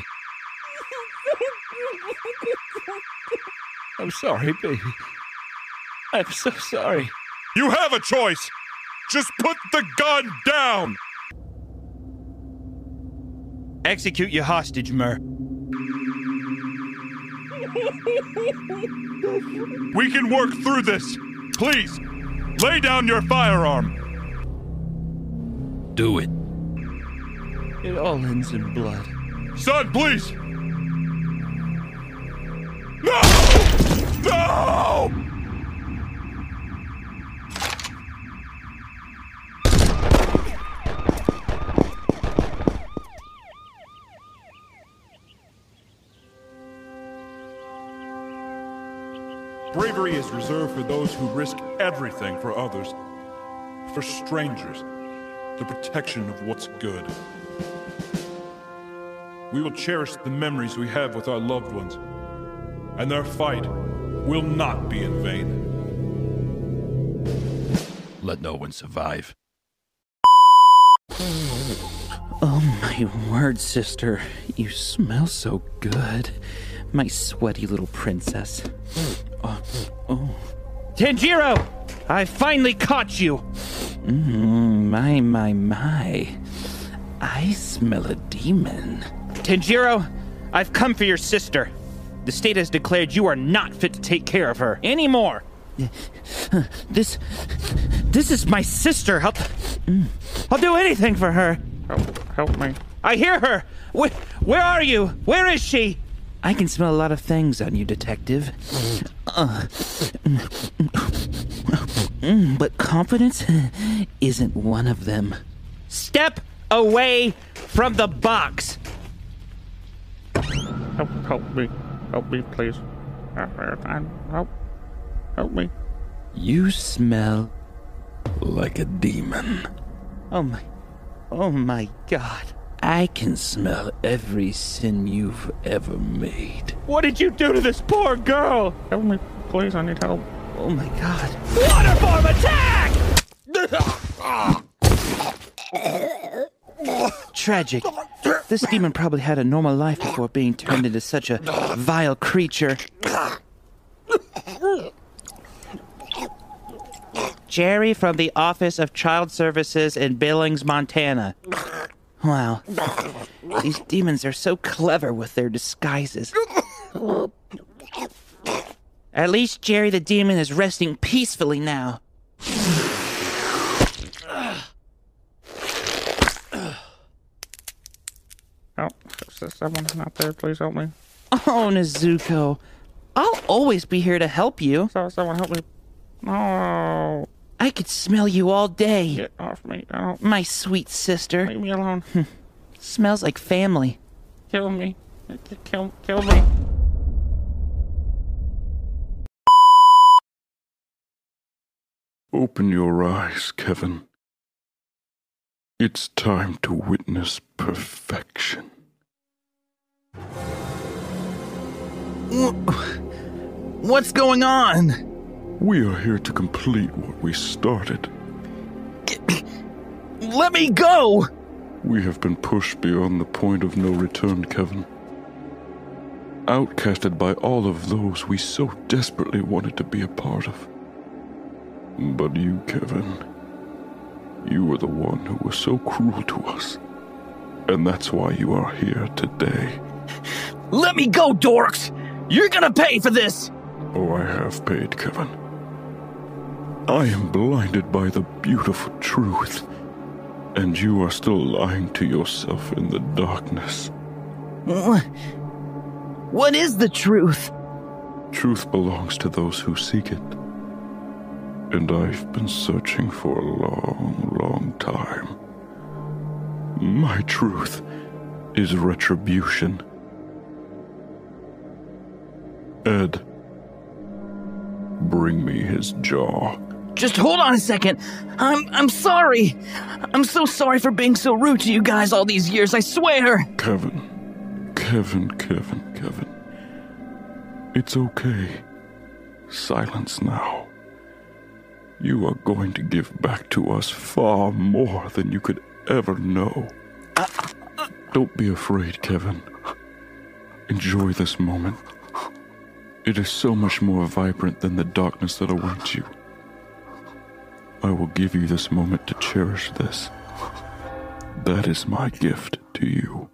I'm sorry, baby. I'm so sorry. You have a choice. Just put the gun down. Execute your hostage, Murr. We can work through this. Please, lay down your firearm. Do it. It all ends in blood. Son, please. No! No! Bravery is reserved for those who risk everything for others, for strangers, the protection of what's good. We will cherish the memories we have with our loved ones, and their fight will not be in vain. Let no one survive. Oh my word, sister. You smell so good. My sweaty little princess. Oh, oh. Tanjiro! I finally caught you! Mm, my, my, my. I smell a demon. Tanjiro, I've come for your sister. The state has declared you are not fit to take care of her anymore. This. This is my sister. I'll, I'll do anything for her. help, help me. I hear her. Where, where are you? Where is she? I can smell a lot of things on you, detective. Uh, but confidence isn't one of them. Step away from the box. Help, help me. Help me, please. Help. Help me. You smell Like a demon. Oh my. Oh my god. I can smell every sin you've ever made. What did you do to this poor girl? Help me, please. I need help. Oh my god. Waterform attack! Tragic. This demon probably had a normal life before being turned into such a vile creature. Jerry from the Office of Child Services in Billings, Montana. Wow. These demons are so clever with their disguises. At least Jerry the demon is resting peacefully now. Oh, is someone out there? Please help me. Oh, Nezuko. I'll always be here to help you. So, someone help me. No. I I could smell you all day. Get off me. Don't My sweet sister. leave me alone. Smells like family. Kill me. Kill, kill me. Open your eyes, Kevin. It's time to witness perfection. What's going on? We are here to complete what we started. Let me go! We have been pushed beyond the point of no return, Kevin. Outcasted by all of those we so desperately wanted to be a part of. But you, Kevin, you were the one who was so cruel to us. And that's why you are here today. Let me go, dorks! You're gonna pay for this! Oh, I have paid, Kevin. I am blinded by the beautiful truth, and you are still lying to yourself in the darkness. What is the truth? Truth belongs to those who seek it. And I've been searching for a long, long time. My truth is retribution. Ed, bring me his jaw. Just hold on a second. I'm I'm sorry. I'm so sorry for being so rude to you guys all these years, I swear. Kevin, Kevin, Kevin, Kevin. It's okay. Silence now. You are going to give back to us far more than you could ever know. Uh, uh, uh. Don't be afraid, Kevin. Enjoy this moment. It is so much more vibrant than the darkness that awaits you. I will give you this moment to cherish this. That is my gift to you.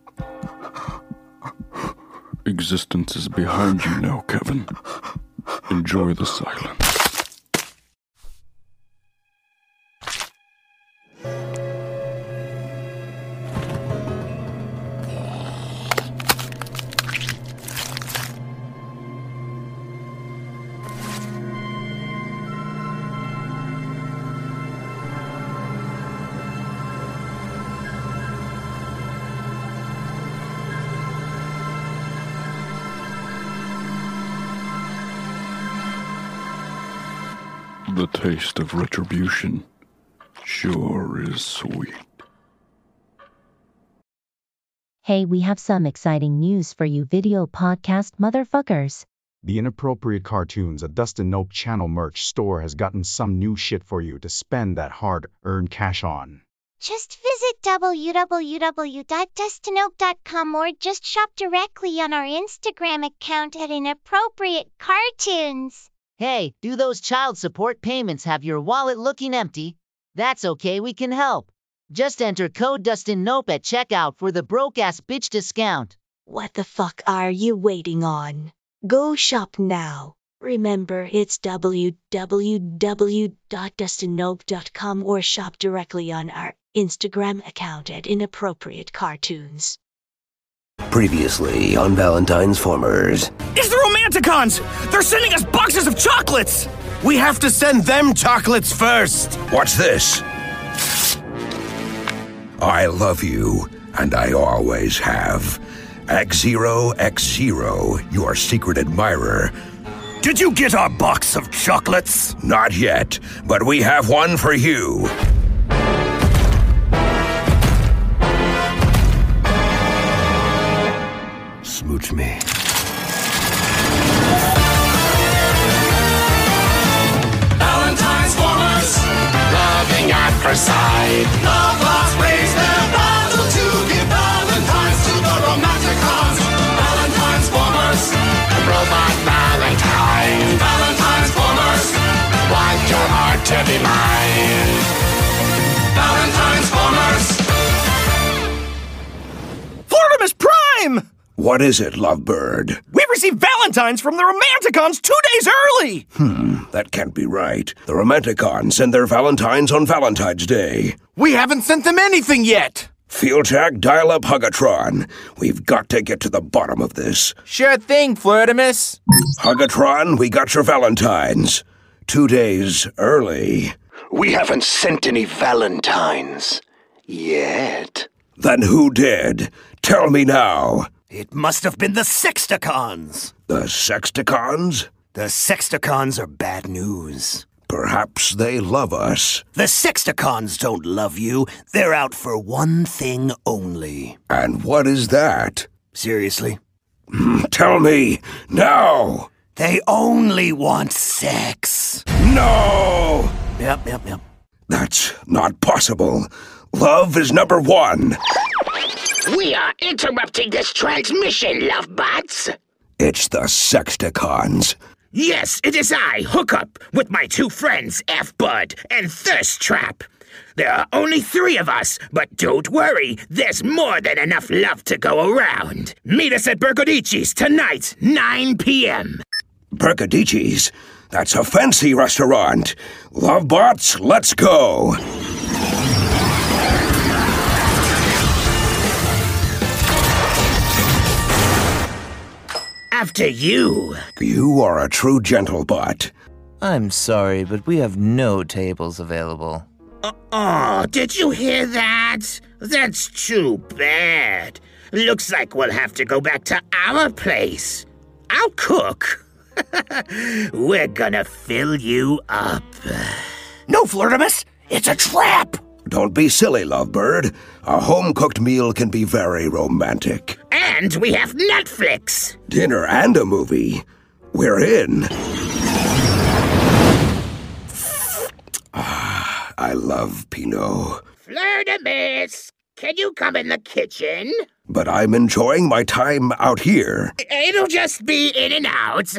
Existence is behind you now, Kevin. Enjoy the silence. The taste of retribution sure is sweet. Hey, we have some exciting news for you video podcast motherfuckers. The Inappropriate Cartoons, a Dustin Nope channel merch store, has gotten some new shit for you to spend that hard earned cash on. Just visit www.dustinnope.com or just shop directly on our Instagram account at Inappropriate Cartoons. Hey, do those child support payments have your wallet looking empty? That's okay, we can help. Just enter code DustinNope at checkout for the broke ass bitch discount. What the fuck are you waiting on? Go shop now. Remember, it's www.dustinnope.com or shop directly on our Instagram account at Inappropriate Cartoons. Previously on Valentine's Formers. It's the Romanticons! They're sending us boxes of chocolates! We have to send them chocolates first! What's this? I love you, and I always have. X Zero X Zero, your secret admirer. Did you get our box of chocolates? Not yet, but we have one for you. Smooch me. Valentine's Formers, loving at first sight. Love What is it, Lovebird? We received Valentines from the Romanticons two days early! Hmm, that can't be right. The Romanticons send their Valentines on Valentine's Day. We haven't sent them anything yet! Fieldjack, dial up Hugatron. We've got to get to the bottom of this. Sure thing, Flirtimus. Hugatron, we got your Valentines. Two days early. We haven't sent any Valentines. Yet. Then who did? Tell me now. It must have been the Sexticons. The Sexticons? The Sexticons are bad news. Perhaps they love us. The Sexticons don't love you. They're out for one thing only. And what is that? Seriously? Hmm, tell me now. They only want sex. No! Yep, yep, yep. That's not possible. Love is number one. We are interrupting this transmission, lovebots. It's the Sexticons. Yes, it is I, Hookup, with my two friends, F Bud and Thirst Trap. There are only three of us, but don't worry, there's more than enough love to go around. Meet us at Bergodici's tonight, 9 p.m. Bergodici's? That's a fancy restaurant. Lovebots, let's go. After you. You are a true gentlebot. I'm sorry, but we have no tables available. Oh, did you hear that? That's too bad. Looks like we'll have to go back to our place. I'll cook. We're gonna fill you up. No, Flirtimus! It's a trap! Don't be silly, Lovebird. A home cooked meal can be very romantic. And we have Netflix. Dinner and a movie. We're in. Ah, I love Pinot. Flirtimus, can you come in the kitchen? But I'm enjoying my time out here. It'll just be in and out.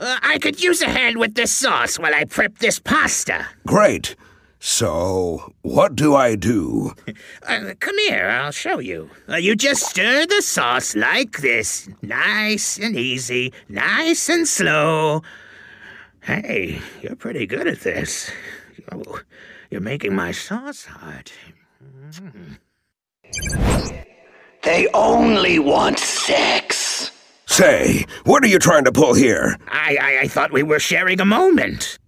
Uh, I could use a hand with this sauce while I prep this pasta. Great. So, what do I do? Uh, come here, I'll show you. Uh, you just stir the sauce like this. Nice and easy, nice and slow. Hey, you're pretty good at this. Oh, you're making my sauce hot. They only want sex. Say, what are you trying to pull here? I, I, I thought we were sharing a moment.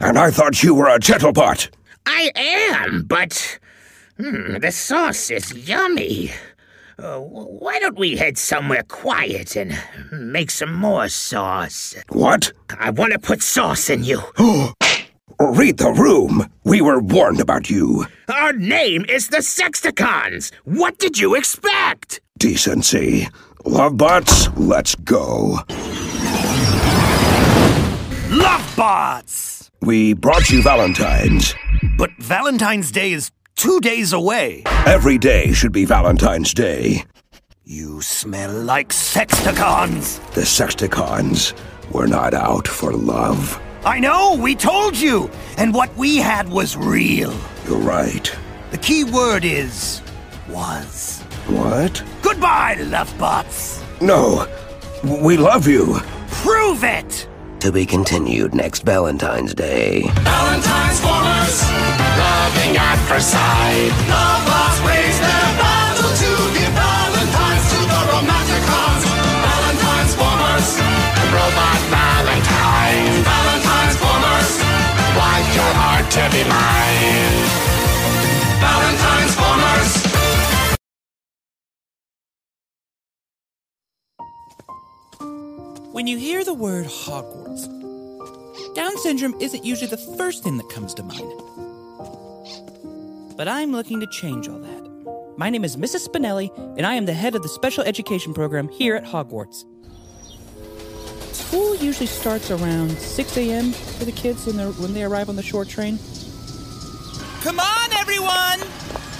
And I thought you were a gentlebot. I am, but hmm, the sauce is yummy. Uh, why don't we head somewhere quiet and make some more sauce? What? I want to put sauce in you. Read the room. We were warned about you. Our name is the Sexticons. What did you expect? Decency. Lovebots, let's go. Lovebots! We brought you Valentine's. But Valentine's Day is two days away. Every day should be Valentine's Day. You smell like Sexticons. The Sexticons were not out for love. I know, we told you. And what we had was real. You're right. The key word is was. What? Goodbye, lovebots. No. We love you. Prove it. To be continued next Valentine's Day. Valentine's formers, loving at first sight. Raise their battle to give Valentines to the romanticons. Valentine's formers, robot Valentine. Valentine's your heart to be mine. When you hear the word Hogwarts, Down syndrome isn't usually the first thing that comes to mind. But I'm looking to change all that. My name is Mrs. Spinelli, and I am the head of the special education program here at Hogwarts. School usually starts around 6 a.m. for the kids when, when they arrive on the short train. Come on, everyone!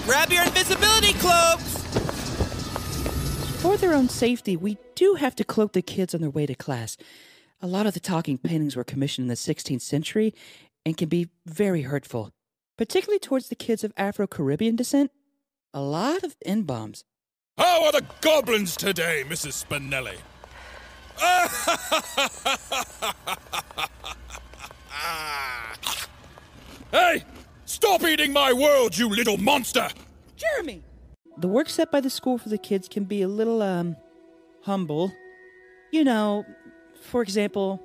Grab your invisibility cloaks! For their own safety, we do have to cloak the kids on their way to class. A lot of the talking paintings were commissioned in the 16th century and can be very hurtful, particularly towards the kids of Afro Caribbean descent. A lot of N bombs. How are the goblins today, Mrs. Spinelli? hey! Stop eating my world, you little monster! Jeremy! The work set by the school for the kids can be a little, um, humble. You know, for example,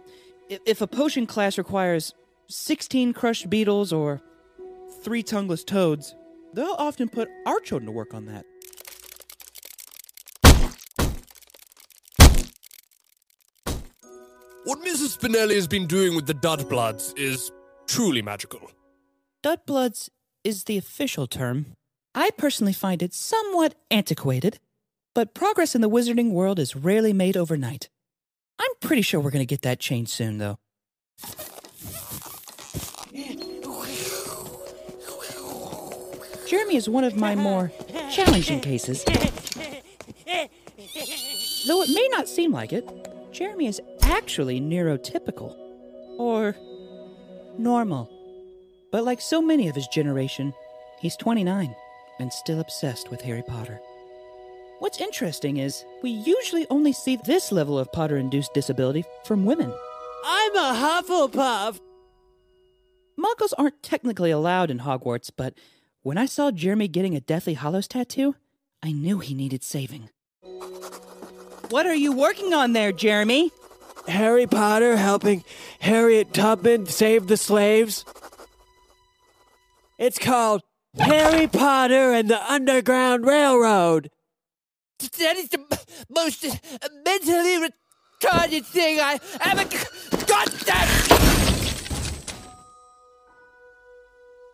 if, a potion class requires 16 crushed beetles or three tongueless toads, they'll often put our children to work on that. What Mrs. Spinelli has been doing with the Dudbloods is truly magical. Dudbloods is the official term. I personally find it somewhat antiquated, but progress in the wizarding world is rarely made overnight. I'm pretty sure we're going to get that change soon, though. Jeremy is one of my more challenging cases. Though it may not seem like it, Jeremy is actually neurotypical. Or normal. But like so many of his generation, he's 29 and still obsessed with Harry Potter. What's interesting is we usually only see this level of Potter induced disability from women. I'm a Hufflepuff! Muggles aren't technically allowed in Hogwarts, but when I saw Jeremy getting a Deathly Hallows tattoo, I knew he needed saving. What are you working on there, Jeremy? Harry Potter helping Harriet Tubman save the slaves. It's called Harry Potter and the Underground Railroad. That is the most mentally retarded thing I ever. God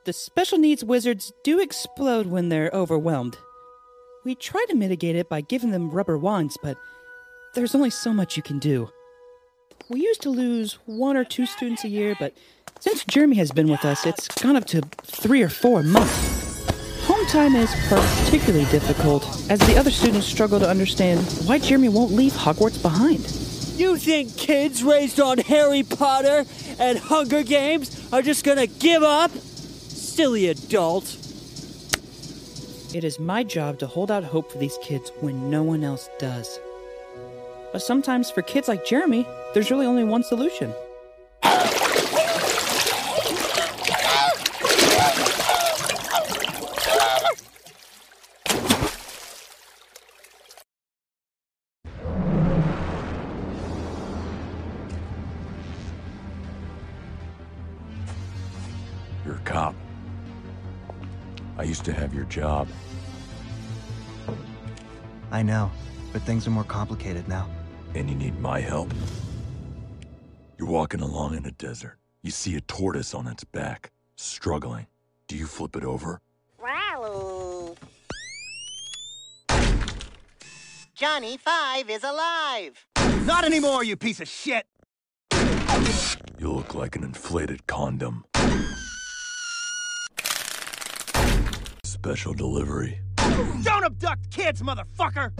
The special needs wizards do explode when they're overwhelmed. We try to mitigate it by giving them rubber wands, but there's only so much you can do. We used to lose one or two students a year, but since Jeremy has been with us, it's gone up to three or four months. Home time is particularly difficult, as the other students struggle to understand why Jeremy won't leave Hogwarts behind. You think kids raised on Harry Potter and Hunger Games are just gonna give up? Silly adult. It is my job to hold out hope for these kids when no one else does. But sometimes for kids like Jeremy, there's really only one solution. Cop. I used to have your job. I know, but things are more complicated now. And you need my help. You're walking along in a desert. You see a tortoise on its back, struggling. Do you flip it over? Wow. Johnny Five is alive! Not anymore, you piece of shit! You look like an inflated condom. Special delivery. Don't abduct kids, motherfucker!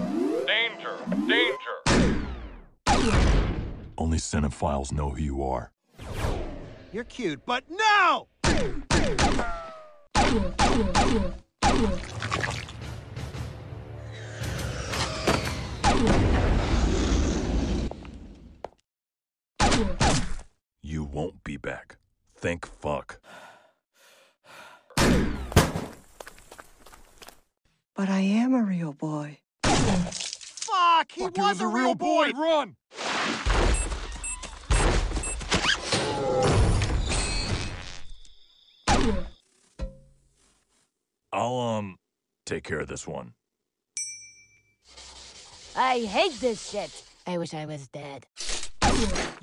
Danger! Danger! Only cinephiles know who you are. You're cute, but no! You won't be back. Thank fuck. But I am a real boy. Fuck! He was a real boy! Run! I'll, um, take care of this one. I hate this shit. I wish I was dead.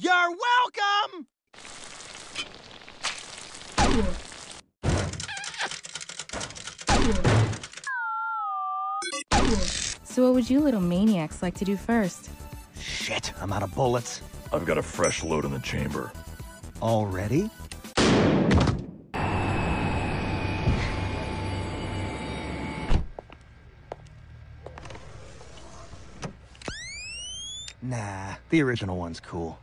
You're welcome! So, what would you little maniacs like to do first? Shit, I'm out of bullets. I've got a fresh load in the chamber. Already? Nah, the original one's cool.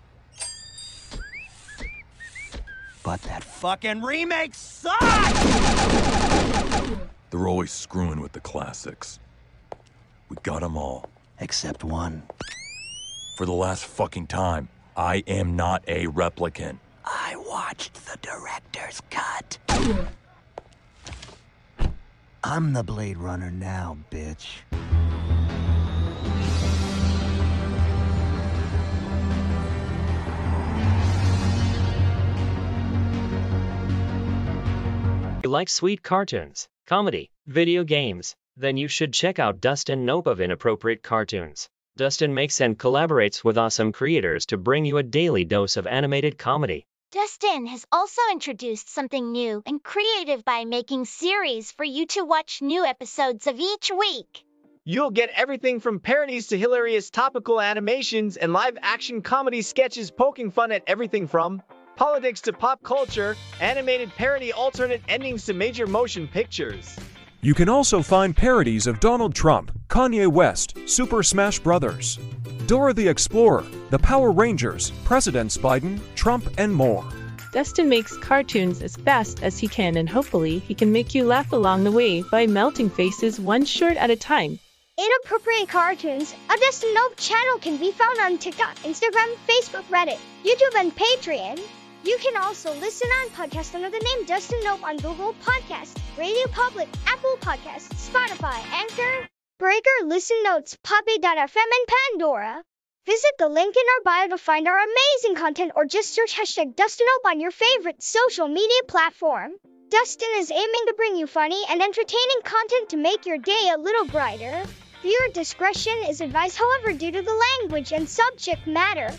But that Fucking remake sucks! They're always screwing with the classics. We got them all. Except one. For the last fucking time, I am not a replicant. I watched the director's cut. I'm the Blade Runner now, bitch. you like sweet cartoons, comedy, video games, then you should check out Dustin Nope of Inappropriate Cartoons. Dustin makes and collaborates with awesome creators to bring you a daily dose of animated comedy. Dustin has also introduced something new and creative by making series for you to watch new episodes of each week. You'll get everything from parodies to hilarious topical animations and live action comedy sketches poking fun at everything from politics to pop culture, animated parody alternate endings to major motion pictures. You can also find parodies of Donald Trump, Kanye West, Super Smash Brothers, Dora the Explorer, the Power Rangers, Presidents Biden, Trump, and more. Dustin makes cartoons as fast as he can, and hopefully, he can make you laugh along the way by melting faces one short at a time. Inappropriate Cartoons, a Dustin Nope channel can be found on TikTok, Instagram, Facebook, Reddit, YouTube, and Patreon. You can also listen on podcast under the name Dustin Nope on Google Podcasts, Radio Public, Apple Podcasts, Spotify, Anchor, Breaker, Listen Notes, Poppy.fm, and Pandora. Visit the link in our bio to find our amazing content or just search hashtag Dustin Nope on your favorite social media platform. Dustin is aiming to bring you funny and entertaining content to make your day a little brighter. Viewer discretion is advised, however, due to the language and subject matter.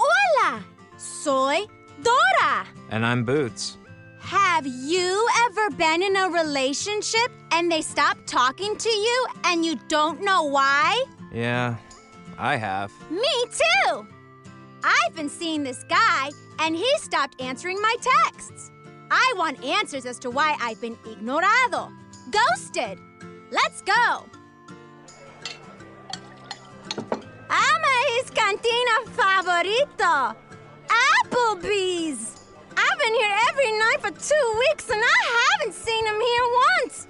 Hola! Soy Dora! And I'm Boots. Have you ever been in a relationship and they stop talking to you and you don't know why? Yeah, I have. Me too! I've been seeing this guy and he stopped answering my texts. I want answers as to why I've been ignorado, ghosted. Let's go! Ama his cantina favorito, Applebee's. I've been here every night for two weeks and I haven't seen him here once.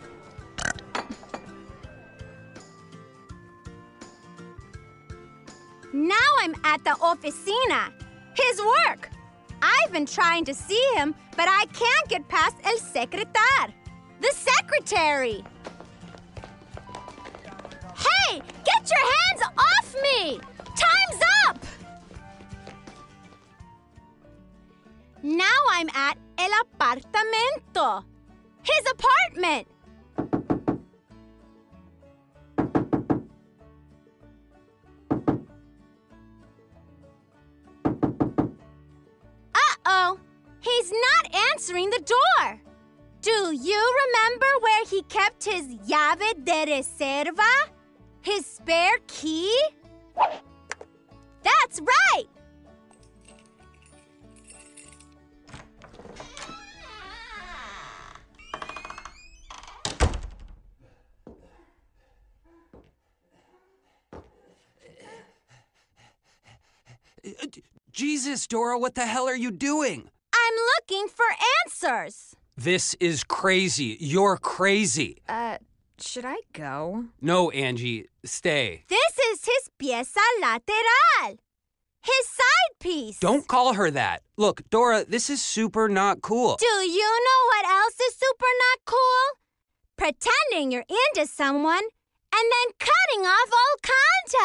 Now I'm at the oficina, his work. I've been trying to see him, but I can't get past el secretar, the secretary. Hey, get your hands off me! Time's up! Now I'm at el apartamento, his apartment. Uh oh, he's not answering the door. Do you remember where he kept his llave de reserva? His spare key? That's right! Jesus, Dora, what the hell are you doing? I'm looking for answers. This is crazy. You're crazy. Uh, should I go? No, Angie, stay. This is his pieza lateral. His side piece. Don't call her that. Look, Dora, this is super not cool. Do you know what else is super not cool? Pretending you're into someone and then cutting off all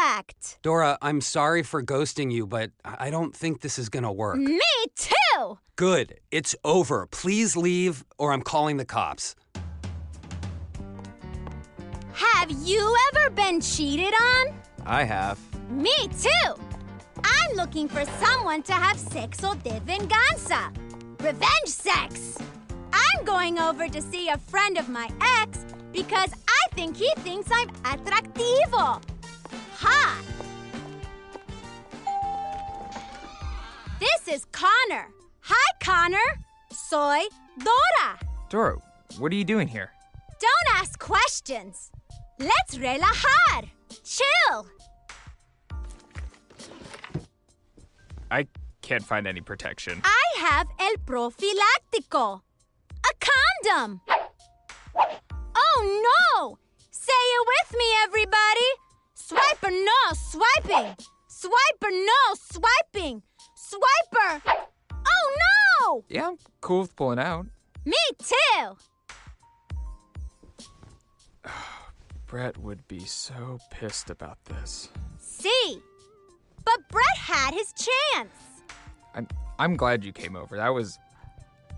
contact. Dora, I'm sorry for ghosting you, but I don't think this is gonna work. Me too. Good. It's over. Please leave, or I'm calling the cops. Have you ever been cheated on? I have. Me too. I'm looking for someone to have sexo de venganza. Revenge sex. I'm going over to see a friend of my ex because I think he thinks I'm atractivo. Hot. This is Connor. Hi, Connor. Soy Dora. Dora, what are you doing here? Don't ask questions. Let's relajar. Chill. I can't find any protection. I have el profiláctico. A condom. Oh no! Say it with me, everybody. Swiper no swiping. Swiper no swiping. Swiper. Oh no! Yeah, I'm cool with pulling out. Me too. Brett would be so pissed about this. See, but Brett had his chance. I'm I'm glad you came over. That was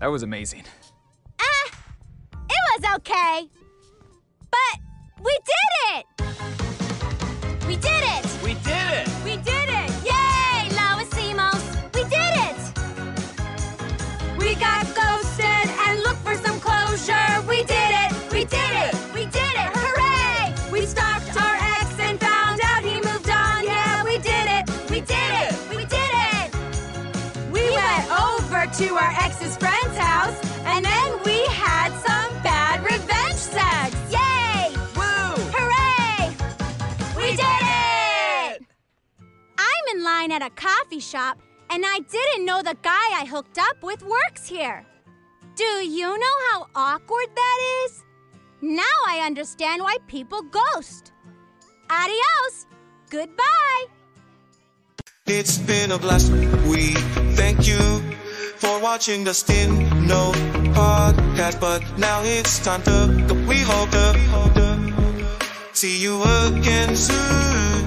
That was amazing. Ah, it was okay. But we did it! We did it! We did to our ex's friend's house and then we had some bad revenge sex. Yay! Woo! Hooray! We did it! I'm in line at a coffee shop and I didn't know the guy I hooked up with works here. Do you know how awkward that is? Now I understand why people ghost. Adios. Goodbye. It's been a blast. We thank you for watching the Stin No podcast, but now it's time to. We hope to see you again soon.